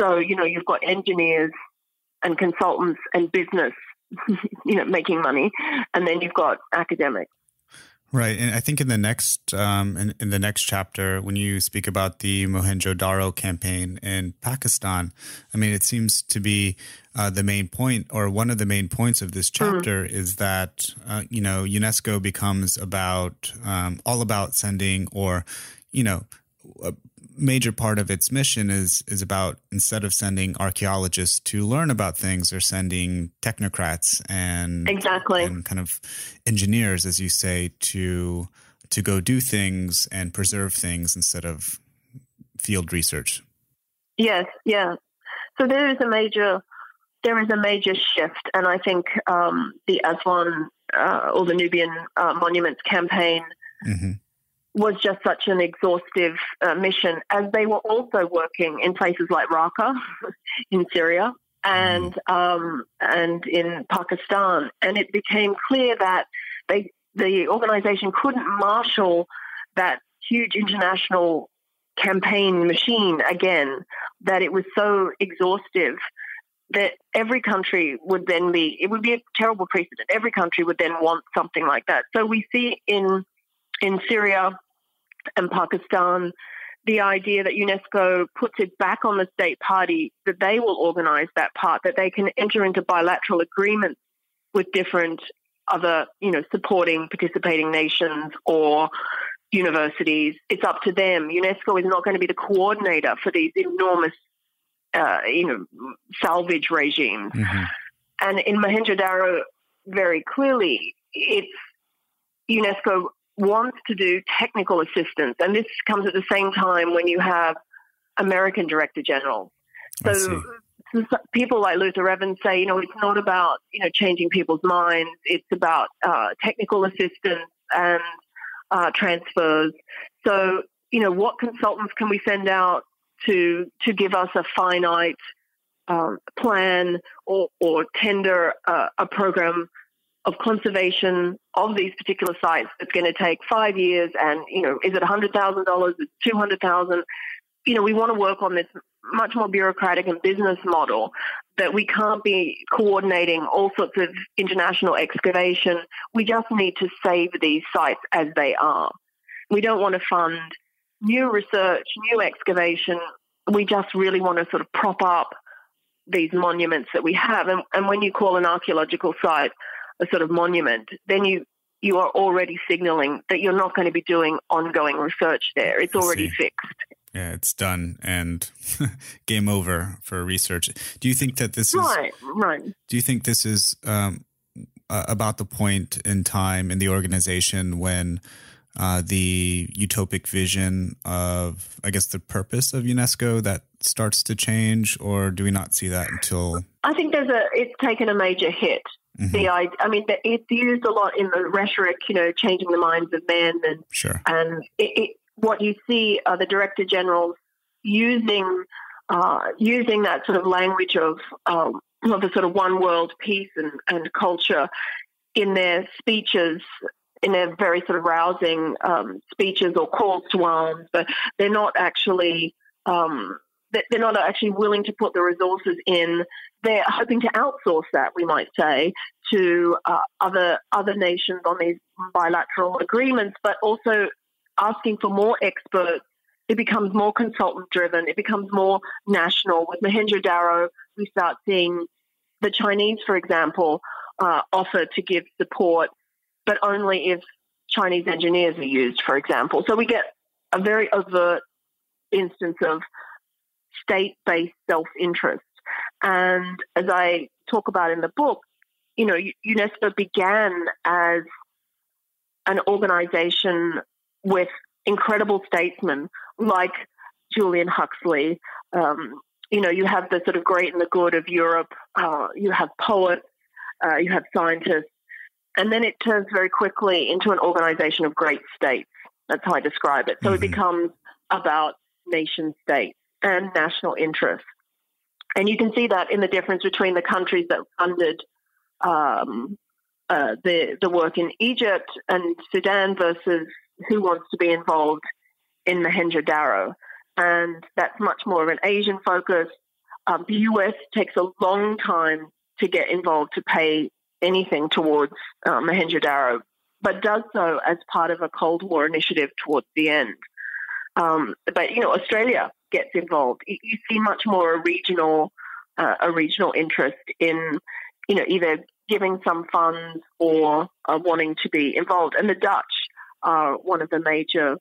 So, you know, you've got engineers and consultants and business, *laughs* you know, making money, and then you've got academics. Right, and I think in the next um, in, in, the next chapter, when you speak about the Mohenjo-Daro campaign in Pakistan, I mean, it seems to be uh, the main point, or one of the main points of this hmm. chapter, mm. is that uh, you know UNESCO becomes about um, all about sending, or you know, major part of its mission is is about instead of sending archaeologists to learn about things, they're sending technocrats and exactly and kind of engineers, as you say, to to go do things and preserve things instead of field research. Yes, yeah. So there is a major there is a major shift, and I think um, the Aswan uh, or the Nubian uh, Monuments campaign. Mm-hmm was just such an exhaustive uh, mission, as they were also working in places like Raqqa *laughs* in Syria and mm. um, and in Pakistan, and it became clear that they the organization couldn't marshal that huge international campaign machine again. That it was so exhaustive that every country would then be it would be a terrible precedent. Every country would then want something like that. So we see in in Syria and Pakistan the idea that UNESCO puts it back on the state party, that they will organize that part, that they can enter into bilateral agreements with different other, you know, supporting participating nations or universities. It's up to them. UNESCO is not going to be the coordinator for these enormous, uh, you know, salvage regimes. Mm-hmm. And in Mohenjo-Daro, very clearly, it's UNESCO wants to do technical assistance, and this comes at the same time when you have American director generals. So, people like Luther Evans say, you know, it's not about you know changing people's minds; it's about uh, technical assistance and uh, transfers. So, you know, what consultants can we send out to to give us a finite um, plan or, or tender uh, a program of conservation of these particular sites that's going to take five years and you know is it $100000 is 200000 you know we want to work on this much more bureaucratic and business model that we can't be coordinating all sorts of international excavation. We just need to save these sites as they are. We don't want to fund new research new excavation. We just really want to sort of prop up these monuments that we have. And, and when you call an archaeological site a sort of monument, then you you are already signaling that you're not going to be doing ongoing research there. It's already fixed. Yeah, it's done and *laughs* game over for research. Do you think that this is right? Right. Do you think this is um, about the point in time in the organization when uh, the utopic vision of, I guess, the purpose of UNESCO that starts to change, or do we not see that until? I think there's a. It's taken a major hit. Mm-hmm. The I, I mean, it's used a lot in the rhetoric, you know, changing the minds of men, and sure. and it, it, what you see are the director generals using uh, using that sort of language of um, of the sort of one world peace and, and culture in their speeches in their very sort of rousing um, speeches or calls to arms, but they're not actually um, they're not actually willing to put the resources in. They're hoping to outsource that, we might say, to uh, other other nations on these bilateral agreements, but also asking for more experts. It becomes more consultant driven. It becomes more national. With Mohenjo-Daro, we start seeing the Chinese, for example, uh, offer to give support but only if Chinese engineers are used, for example. So we get a very overt instance of state based self interest. And as I talk about in the book, you know, UNESCO began as an organization with incredible statesmen like Julian Huxley. Um, you know, you have the sort of great and the good of Europe. Uh, you have poets. Uh, you have scientists. And then it turns very quickly into an organization of great states. That's how I describe it. So mm-hmm. it becomes about nation states and national interests. And you can see that in the difference between the countries that funded um, uh, the the work in Egypt and Sudan versus who wants to be involved in Mohenjo-Daro. And that's much more of an Asian focus. Um, the US takes a long time to get involved to pay anything towards uh, Mohenjo-Daro, but does so as part of a Cold War initiative towards the end. Um, but you know, Australia gets involved. You, you see much more a regional, uh, a regional interest in, you know, either giving some funds or uh, wanting to be involved. And the Dutch are one of the major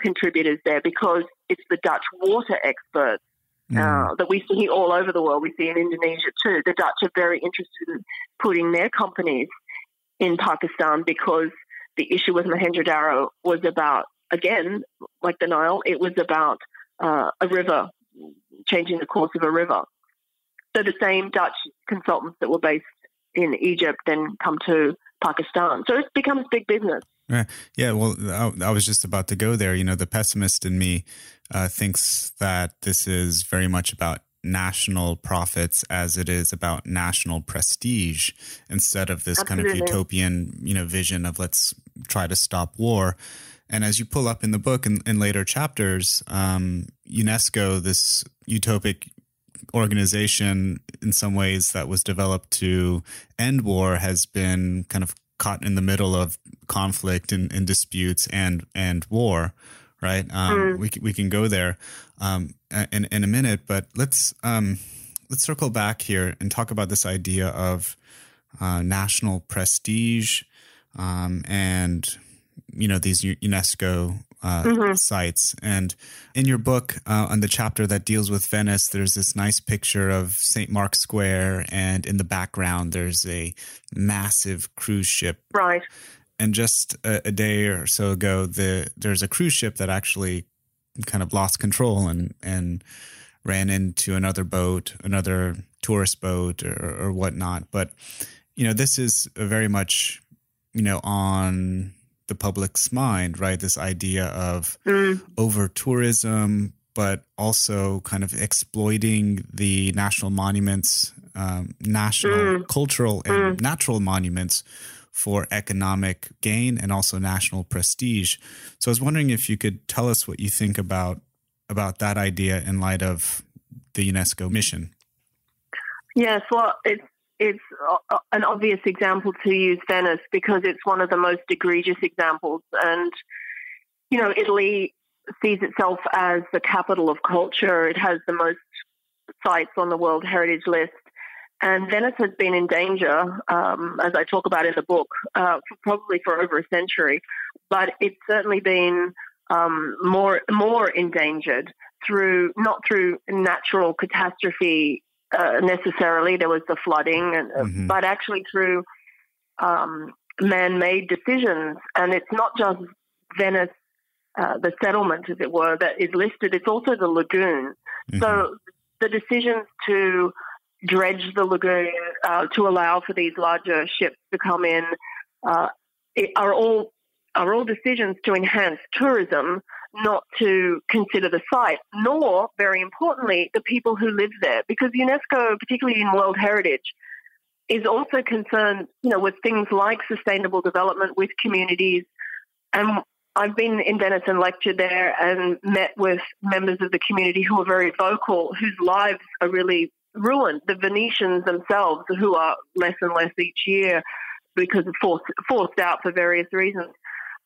contributors there because it's the Dutch water experts mm. uh, that we see all over the world. We see in Indonesia too. The Dutch are very interested in putting their companies in Pakistan because the issue with Mohenjo-Daro was about, again, like the Nile, it was about uh, a river, changing the course of a river. So the same Dutch consultants that were based in Egypt then come to Pakistan. So it becomes big business. Yeah, yeah. Well, I, I, was just about to go there. You know, the pessimist in me uh, thinks that this is very much about national profits as it is about national prestige instead of this Absolutely. kind of utopian, you know, vision of let's try to stop war. And as you pull up in the book in, in later chapters, um, UNESCO, this utopic organization in some ways that was developed to end war has been kind of caught in the middle of conflict and, and disputes and and war right um, mm. we, we can go there um, in, in a minute but let's um, let's circle back here and talk about this idea of uh, national prestige um, and you know these UNESCO uh, mm-hmm. sites. And in your book, uh, on the chapter that deals with Venice, there's this nice picture of St. Mark's Square, and in the background, there's a massive cruise ship. Right. And just a, a day or so ago, the there's a cruise ship that actually kind of lost control and and ran into another boat, another tourist boat, or, or whatnot. But you know, this is very much you know on the public's mind, right? This idea of mm. over tourism, but also kind of exploiting the national monuments, um, national, mm. cultural, and mm. natural monuments for economic gain and also national prestige. So I was wondering if you could tell us what you think about about that idea in light of the UNESCO mission. Yes, well, it's it's an obvious example to use Venice because it's one of the most egregious examples. And, you know, Italy sees itself as the capital of culture. It has the most sites on the World Heritage List. And Venice has been in danger, um, as I talk about in the book, uh, for probably for over a century. But it's certainly been um, more more endangered through not through natural catastrophe uh, necessarily. There was the flooding, and, uh, mm-hmm. but actually through um, man-made decisions. And it's not just Venice, uh, the settlement, as it were, that is listed. It's also the lagoon. Mm-hmm. So the decisions to dredge the lagoon uh, to allow for these larger ships to come in uh, are all are all decisions to enhance tourism, not to consider the site, nor, very importantly, the people who live there. Because UNESCO, particularly in World Heritage, is also concerned, you know, with things like sustainable development with communities. And I've been in Venice and lectured there and met with members of the community who are very vocal, whose lives are really ruined. The Venetians themselves, who are less and less each year because of forced, forced out for various reasons.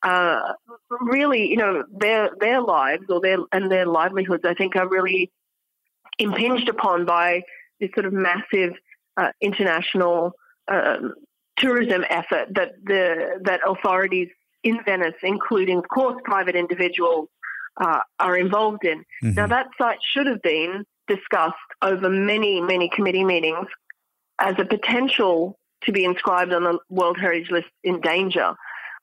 Uh, really, you know, their their lives or their and their livelihoods, I think, are really impinged upon by this sort of massive uh, international um, tourism effort that the that authorities in Venice, including, of course, private individuals, uh, are involved in. Mm-hmm. Now, that site should have been discussed over many, many committee meetings as a potential to be inscribed on the World Heritage List in danger.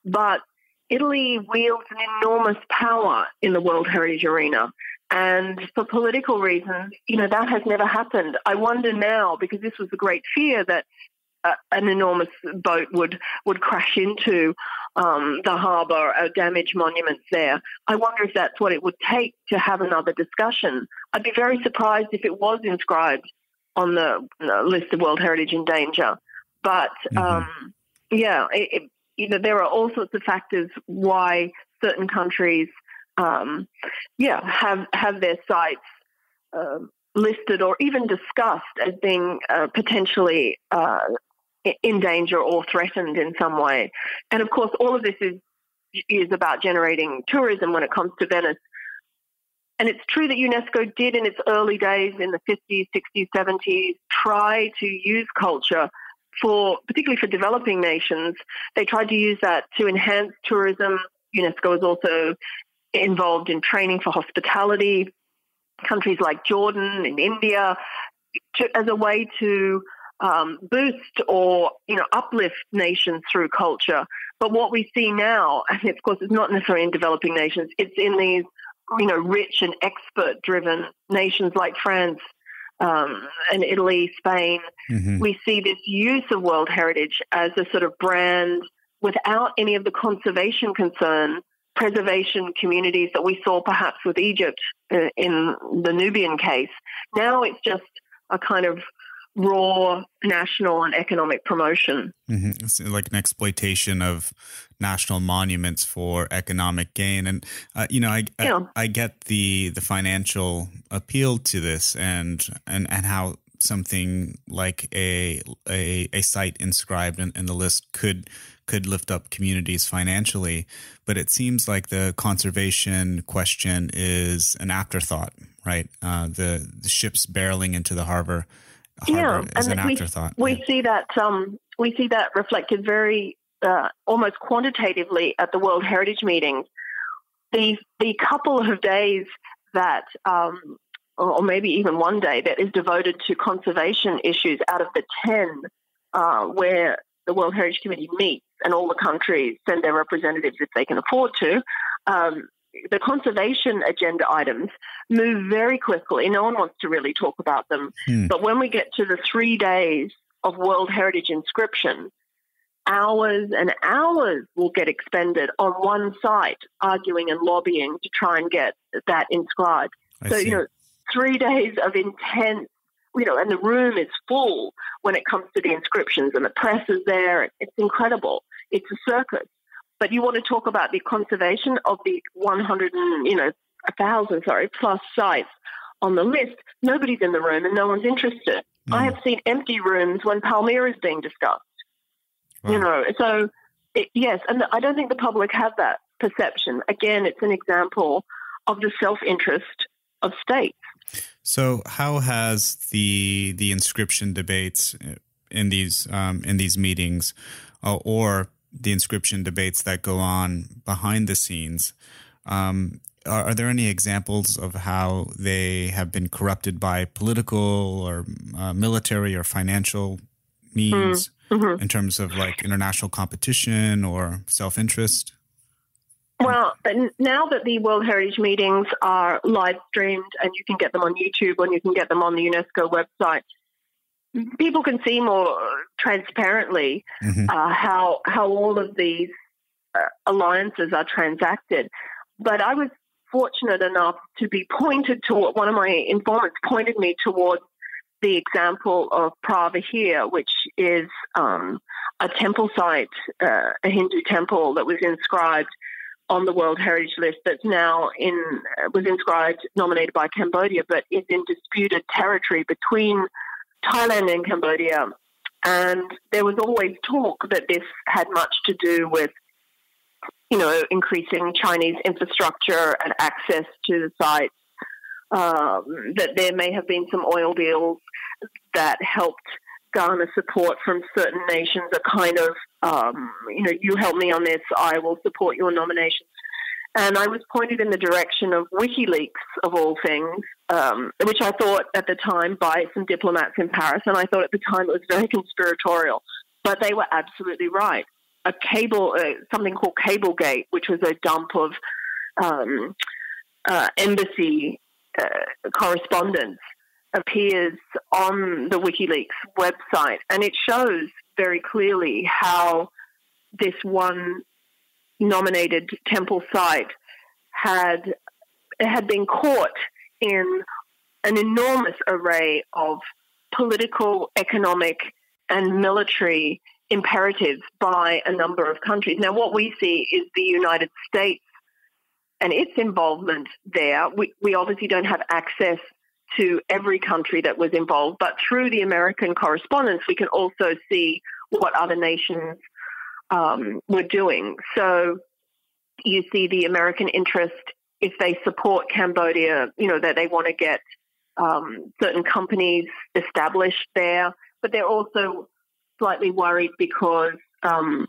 But Italy wields an enormous power in the World Heritage arena. And for political reasons, you know, that has never happened. I wonder now, because this was a great fear that uh, an enormous boat would, would crash into um, the harbour, uh, damage monuments there. I wonder if that's what it would take to have another discussion. I'd be very surprised if it was inscribed on the uh, list of World Heritage in danger. But mm-hmm. um, yeah, it, it, you know, there are all sorts of factors why certain countries, um, yeah, have have their sites uh, listed or even discussed as being uh, potentially uh, in danger or threatened in some way. And of course, all of this is is about generating tourism when it comes to Venice. And it's true that UNESCO did in its early days in the 50s, 60s, 70s try to use culture for, particularly for developing nations. They tried to use that to enhance tourism. UNESCO is also involved in training for hospitality. Countries like Jordan and India, to, as a way to um, boost or you know uplift nations through culture. But what we see now, *laughs* and of course, it's not necessarily in developing nations. It's in these you know rich and expert-driven nations like France um, and Italy, Spain. Mm-hmm. We see this use of World Heritage as a sort of brand without any of the conservation concern preservation communities that we saw perhaps with Egypt uh, in the Nubian case. Now it's just a kind of raw national and economic promotion. Mm-hmm. It's like an exploitation of national monuments for economic gain, and uh, you know, I, yeah. I, I get the the financial appeal to this, and and and how something like a a, a site inscribed in, in the list could could lift up communities financially, but it seems like the conservation question is an afterthought, right? Uh, the the ships barreling into the harbor yeah, as an afterthought. We, we see that um, we see that reflected very uh, almost quantitatively at the World Heritage meetings. The the couple of days that, um, or maybe even one day, that is devoted to conservation issues out of the ten uh, where the World Heritage Committee meets and all the countries send their representatives if they can afford to. Um, the conservation agenda items move very quickly. No one wants to really talk about them. Hmm. But when we get to the three days of World Heritage inscription, hours and hours will get expended on one site arguing and lobbying to try and get that inscribed. I so, see. you know, three days of intense, you know, and the room is full when it comes to the inscriptions and the press is there. It's incredible. It's a circus. But you want to talk about the conservation of the 100 and, you know, a 1,000, sorry, plus sites on the list. Nobody's in the room and no one's interested. Mm. I have seen empty rooms when Palmyra is being discussed. Wow. You know, so it, yes, and I don't think the public have that perception. Again, it's an example of the self interest of states. So, how has the the inscription debates in these um, in these meetings, uh, or the inscription debates that go on behind the scenes, um, are, are, there any examples of how they have been corrupted by political or uh, military or financial means mm, mm-hmm. in terms of like international competition or self interest? Well, now that the World Heritage meetings are live streamed and you can get them on YouTube and you can get them on the UNESCO website, people can see more transparently mm-hmm. uh, how how all of these uh, alliances are transacted. But I was fortunate enough to be pointed to one of my informants pointed me towards the example of Preah Vihear, which is um, a temple site, uh, a Hindu temple that was inscribed on the World Heritage List that's now in was inscribed nominated by Cambodia, but is in disputed territory between Thailand and Cambodia. And there was always talk that this had much to do with, you know, increasing Chinese infrastructure and access to the sites, Um, that there may have been some oil deals that helped garner support from certain nations, a kind of, um, you know, you help me on this, I will support your nomination. And I was pointed in the direction of WikiLeaks, of all things, um, which I thought at the time by some diplomats in Paris, and I thought at the time it was very conspiratorial. But they were absolutely right. A cable, uh, something called Cablegate, which was a dump of um, uh, embassy uh, correspondence, appears on the WikiLeaks website, and it shows very clearly how this one nominated temple site had had been caught in an enormous array of political, economic, and military imperatives by a number of countries. Now, what we see is the United States and its involvement there. We, we obviously don't have access to every country that was involved, but through the American correspondence, we can also see what other nations um, were doing. So you see the American interest if they support Cambodia, you know, that they want to get um, certain companies established there, but they're also slightly worried because um,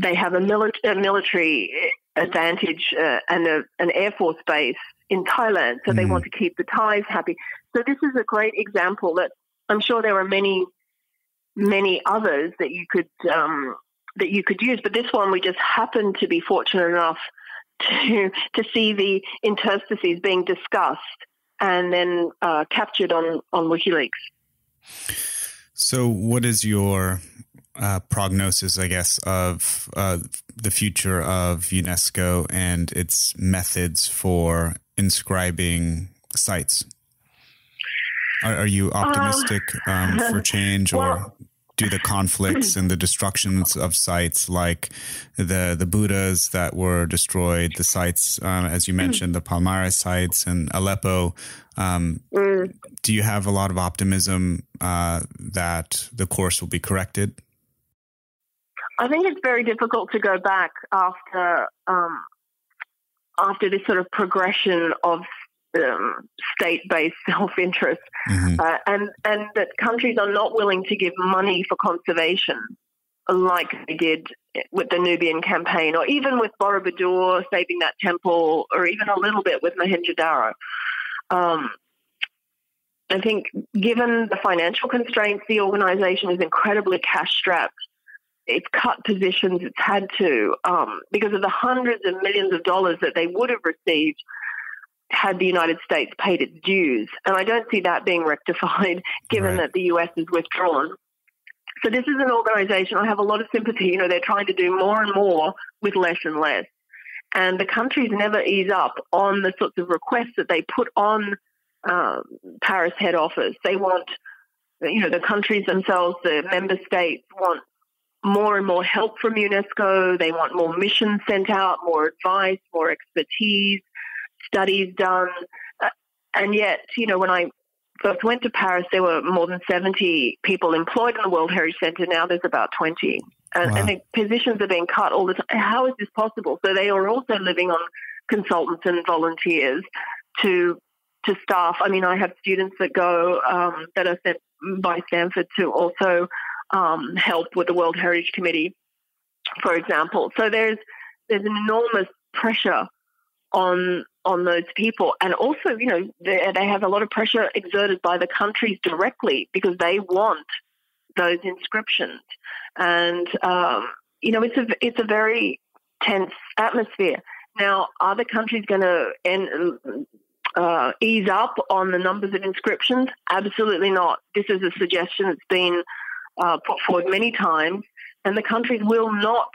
they have a, mili- a military advantage uh, and a, an air force base in Thailand, so mm. they want to keep the Thais happy. So this is a great example that I'm sure there are many, many others that you could um, that you could use, but this one we just happened to be fortunate enough to to see the interstices being discussed and then uh, captured on on WikiLeaks. So, what is your uh, prognosis, I guess, of uh, the future of UNESCO and its methods for inscribing sites? Are, are you optimistic um, for *laughs* change, well, or do the conflicts and the destructions of sites like the the Buddhas that were destroyed, the sites, um, as you mentioned, the Palmyra sites and Aleppo. Um, mm. Do you have a lot of optimism uh, that the course will be corrected? I think it's very difficult to go back after um, after this sort of progression of um, state-based *laughs* self-interest, mm-hmm. uh, and and that countries are not willing to give money for conservation, like they did with the Nubian campaign, or even with Borobudur saving that temple, or even a little bit with Mohenjo-Daro. Um, I think, given the financial constraints, the organisation is incredibly cash-strapped. It's cut positions it's had to um, because of the hundreds of millions of dollars that they would have received had the United States paid its dues. And I don't see that being rectified *laughs* given right. that the US is withdrawn. So this is an organization I have a lot of sympathy. You know, they're trying to do more and more with less and less. And the countries never ease up on the sorts of requests that they put on um, Paris head office. They want, you know, the countries themselves, the member states want more and more help from UNESCO. They want more missions sent out, more advice, more expertise studies done. Uh, and yet, you know, when I first went to Paris, there were more than 70 people employed in the World Heritage Centre. Now there's about 20. And, wow. and the positions are being cut all the time. How is this possible? So they are also living on consultants and volunteers to to staff. I mean, I have students that go um, that are sent by Stanford to also um, help with the World Heritage Committee, for example. So there's there's an enormous pressure on on those people, and also, you know, they, they have a lot of pressure exerted by the countries directly because they want those inscriptions, and um, you know, it's a it's a very tense atmosphere. Now, are the countries going to uh, ease up on the numbers of inscriptions? Absolutely not. This is a suggestion that's been uh, put forward many times, and the countries will not.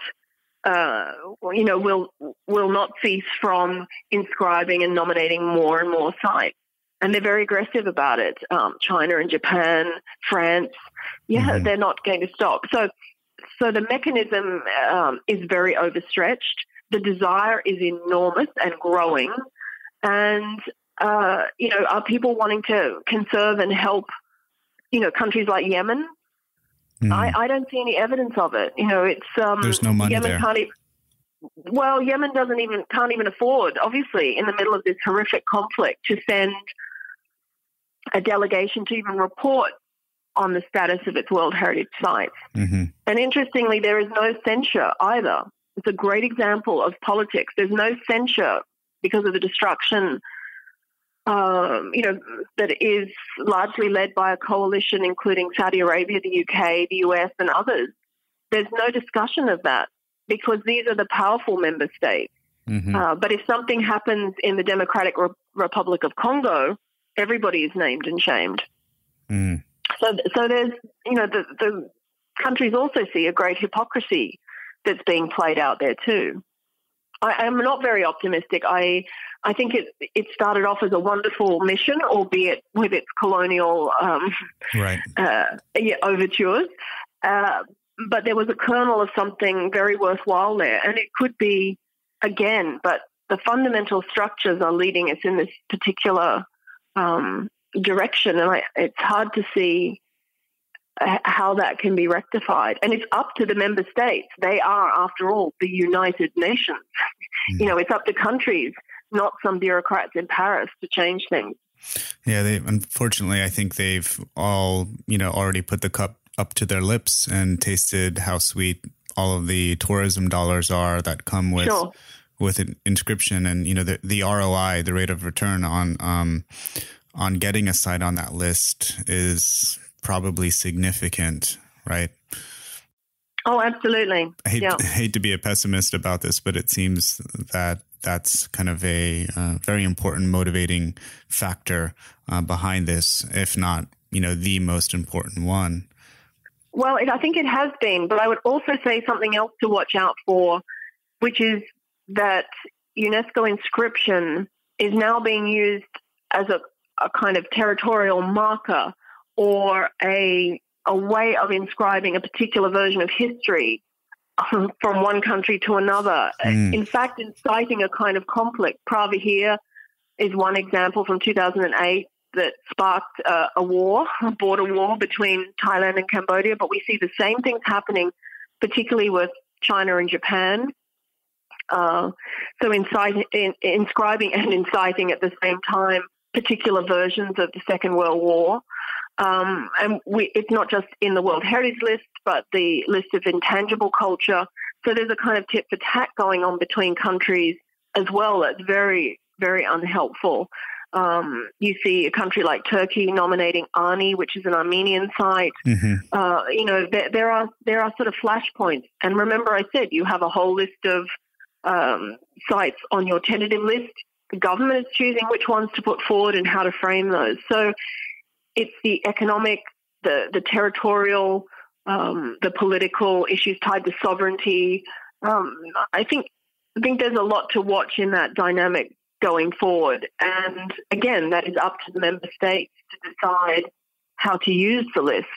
Uh, you know, will will not cease from inscribing and nominating more and more sites, and they're very aggressive about it. Um, China and Japan, France, yeah, mm-hmm. they're not going to stop. So, so the mechanism um, is very overstretched. The desire is enormous and growing, and uh, you know, are people wanting to conserve and help, you know, countries like Yemen? Mm. I, I, don't see any evidence of it. You know, it's um, there's no money Yemen there. Can't e- well, Yemen doesn't even can't even afford, obviously, in the middle of this horrific conflict, to send a delegation to even report on the status of its World Heritage sites. Mm-hmm. And interestingly, there is no censure either. It's a great example of politics. There's no censure because of the destruction um, you know, that is largely led by a coalition including Saudi Arabia, the UK, the US, and others. There's no discussion of that because these are the powerful member states. Mm-hmm. Uh, but if something happens in the Democratic Re- Republic of Congo, everybody is named and shamed. Mm. So, so there's, you know, the, the countries also see a great hypocrisy that's being played out there too. I am not very optimistic. I I think it it started off as a wonderful mission, albeit with its colonial um, right. *laughs* uh, yeah, overtures. Uh, but there was a kernel of something very worthwhile there, and it could be again. But the fundamental structures are leading us in this particular um, direction, and I, it's hard to see how that can be rectified. And it's up to the member states. They are, after all, the United Nations. Mm. You know, it's up to countries, not some bureaucrats in Paris to change things. Yeah, they unfortunately I think they've all, you know, already put the cup up to their lips and tasted how sweet all of the tourism dollars are that come with sure. with an inscription and you know the the ROI, the rate of return on um on getting a site on that list is probably significant, right? Oh, absolutely. I hate, yeah. *laughs* hate to be a pessimist about this, but it seems that that's kind of a uh, very important motivating factor uh, behind this, if not, you know, the most important one. Well, it, I think it has been, but I would also say something else to watch out for, which is that UNESCO inscription is now being used as a, a kind of territorial marker or a a way of inscribing a particular version of history um, from one country to another. Mm. In fact, inciting a kind of conflict. Preah Vihear is one example from 2008 that sparked uh, a war, a border war between Thailand and Cambodia. But we see the same things happening, particularly with China and Japan. Uh, so inciting, in, inscribing and inciting at the same time particular versions of the Second World War. Um, and we, it's not just in the World Heritage List, but the list of intangible culture. So there's a kind of tit for tat going on between countries as well. That's very, very unhelpful. Um, you see a country like Turkey nominating Ani, which is an Armenian site. Mm-hmm. Uh, you know, there, there, are there are sort of flashpoints. And remember, I said you have a whole list of um, sites on your tentative list. The government is choosing which ones to put forward and how to frame those. So it's the economic, the the territorial, um, the political issues tied to sovereignty. Um, I think I think there's a lot to watch in that dynamic going forward. And again, that is up to the member states to decide how to use the list.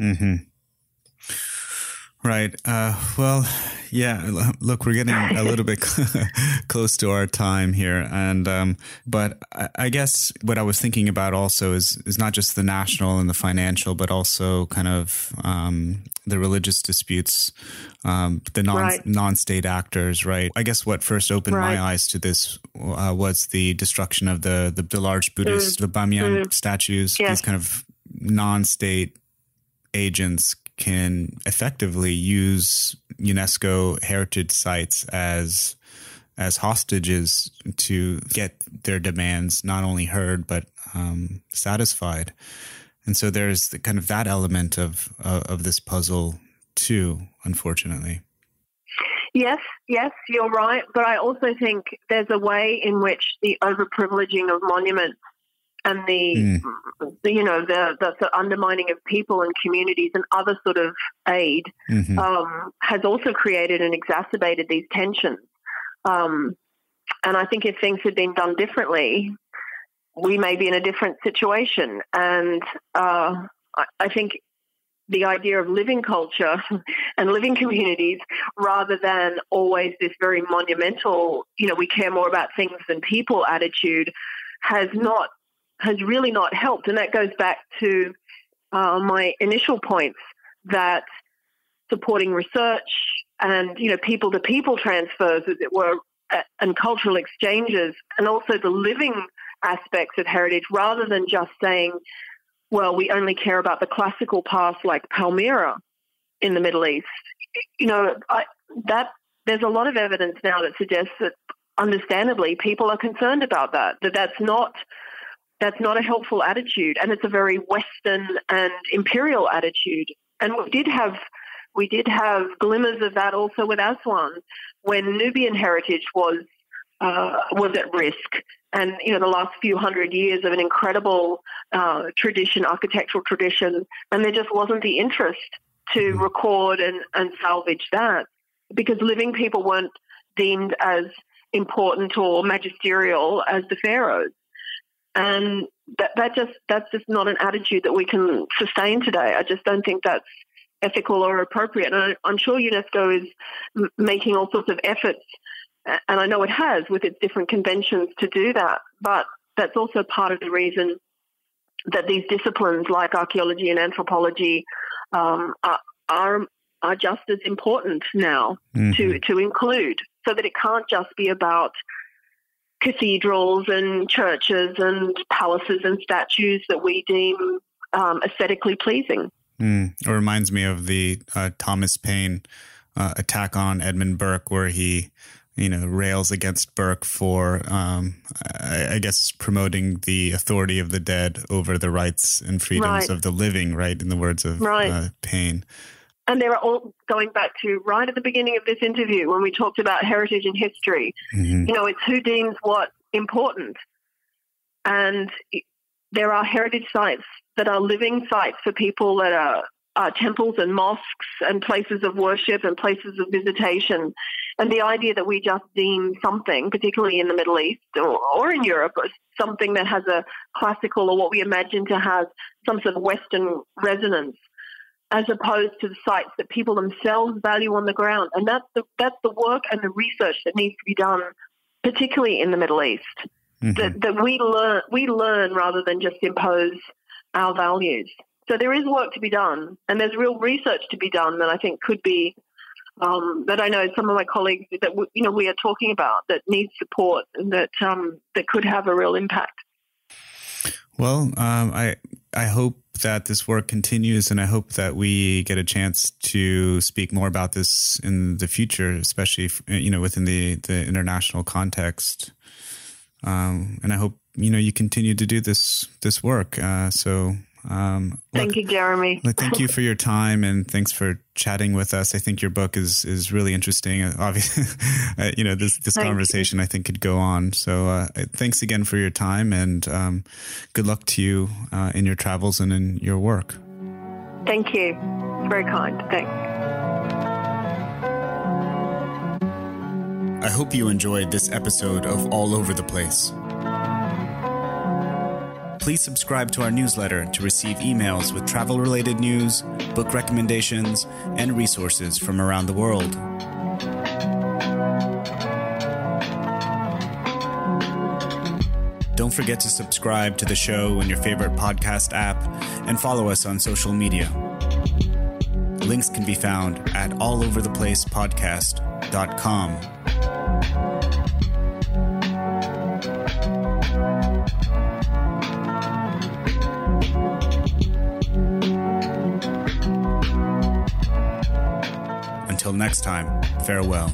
Mm-hmm. Right. Uh, well, yeah. Look, we're getting a little bit *laughs* *laughs* close to our time here, and um, but I, I, guess what I was thinking about also is is not just the national and the financial, but also kind of um, the religious disputes, um, the non right. non state actors. Right. I guess what first opened right. my eyes to this uh, was the destruction of the the, the large Buddhist mm. the Bamiyan mm. statues. Yes. These kind of non state agents can effectively use UNESCO heritage sites as as hostages to get their demands not only heard but um, satisfied. And so there's the, kind of that element of uh, of this puzzle too, unfortunately. Yes, yes, you're right. But I also think there's a way in which the overprivileging of monuments and the, mm. you know the, the, the undermining of people and communities and other sort of aid mm-hmm. um, has also created and exacerbated these tensions. Um, and I think if things had been done differently, we may be in a different situation. And uh, I, I think the idea of living culture *laughs* and living communities rather than always this very monumental, you know, we care more about things than people attitude has not has really not helped. And that goes back to uh, my initial points that supporting research and you know people to people transfers, as it were, and cultural exchanges, and also the living aspects of heritage, rather than just saying, well, we only care about the classical past like Palmyra in the Middle East. You know, I, that there's a lot of evidence now that suggests that, understandably, people are concerned about that. That that's not that's not a helpful attitude, and it's a very Western and imperial attitude. And we did have we did have glimmers of that also with Aswan when Nubian heritage was uh, was at risk. And you know the last few hundred years of an incredible uh, tradition, architectural tradition, and there just wasn't the interest to mm-hmm. record and, and salvage that because living people weren't deemed as important or magisterial as the pharaohs and that that just that's just not an attitude that we can sustain today. I just don't think that's ethical or appropriate. And I, am sure UNESCO is m- making all sorts of efforts, and I know it has with its different conventions to do that. But that's also part of the reason that these disciplines like archaeology and anthropology um, are, are are just as important now mm-hmm. to to include, so that it can't just be about cathedrals and churches and palaces and statues that we deem um, aesthetically pleasing. Mm. It reminds me of the uh, Thomas Paine uh, attack on Edmund Burke, where he, you know, rails against Burke for, um, I, I, guess, promoting the authority of the dead over the rights and freedoms right. of the living. Right, in the words of right. uh, Paine. And they are all going back to right at the beginning of this interview when we talked about heritage and history. Mm-hmm. You know, it's who deems what important. And there are heritage sites that are living sites for people that are, are temples and mosques and places of worship and places of visitation. And the idea that we just deem something, particularly in the Middle East or, or in Europe, something that has a classical or what we imagine to have some sort of Western resonance as opposed to the sites that people themselves value on the ground. And that's the, that's the work and the research that needs to be done, particularly in the Middle East. Mm-hmm. That, that we learn we learn rather than just impose our values. So there is work to be done, and there's real research to be done that I think could be um, that I know some of my colleagues that you know we are talking about that needs support and that um, that could have a real impact. Well, um, I I hope that this work continues, and I hope that we get a chance to speak more about this in the future, especially you know within the the international context. Um, and I hope you know you continue to do this this work. Uh, so um, thank look, you, Jeremy. thank you for your time and thanks for chatting with us. I think your book is is really interesting. Uh, obviously, *laughs* uh, you know this this thank conversation you. I think could go on. So uh, thanks again for your time and um, good luck to you uh, in your travels and in your work. Thank you. It's very kind. Thanks. I hope you enjoyed this episode of All Over the Place. Please subscribe to our newsletter to receive emails with travel related news, book recommendations, and resources from around the world. Don't forget to subscribe to the show in your favorite podcast app and follow us on social media. Links can be found at allovertheplacepodcast.com. Until next time, farewell.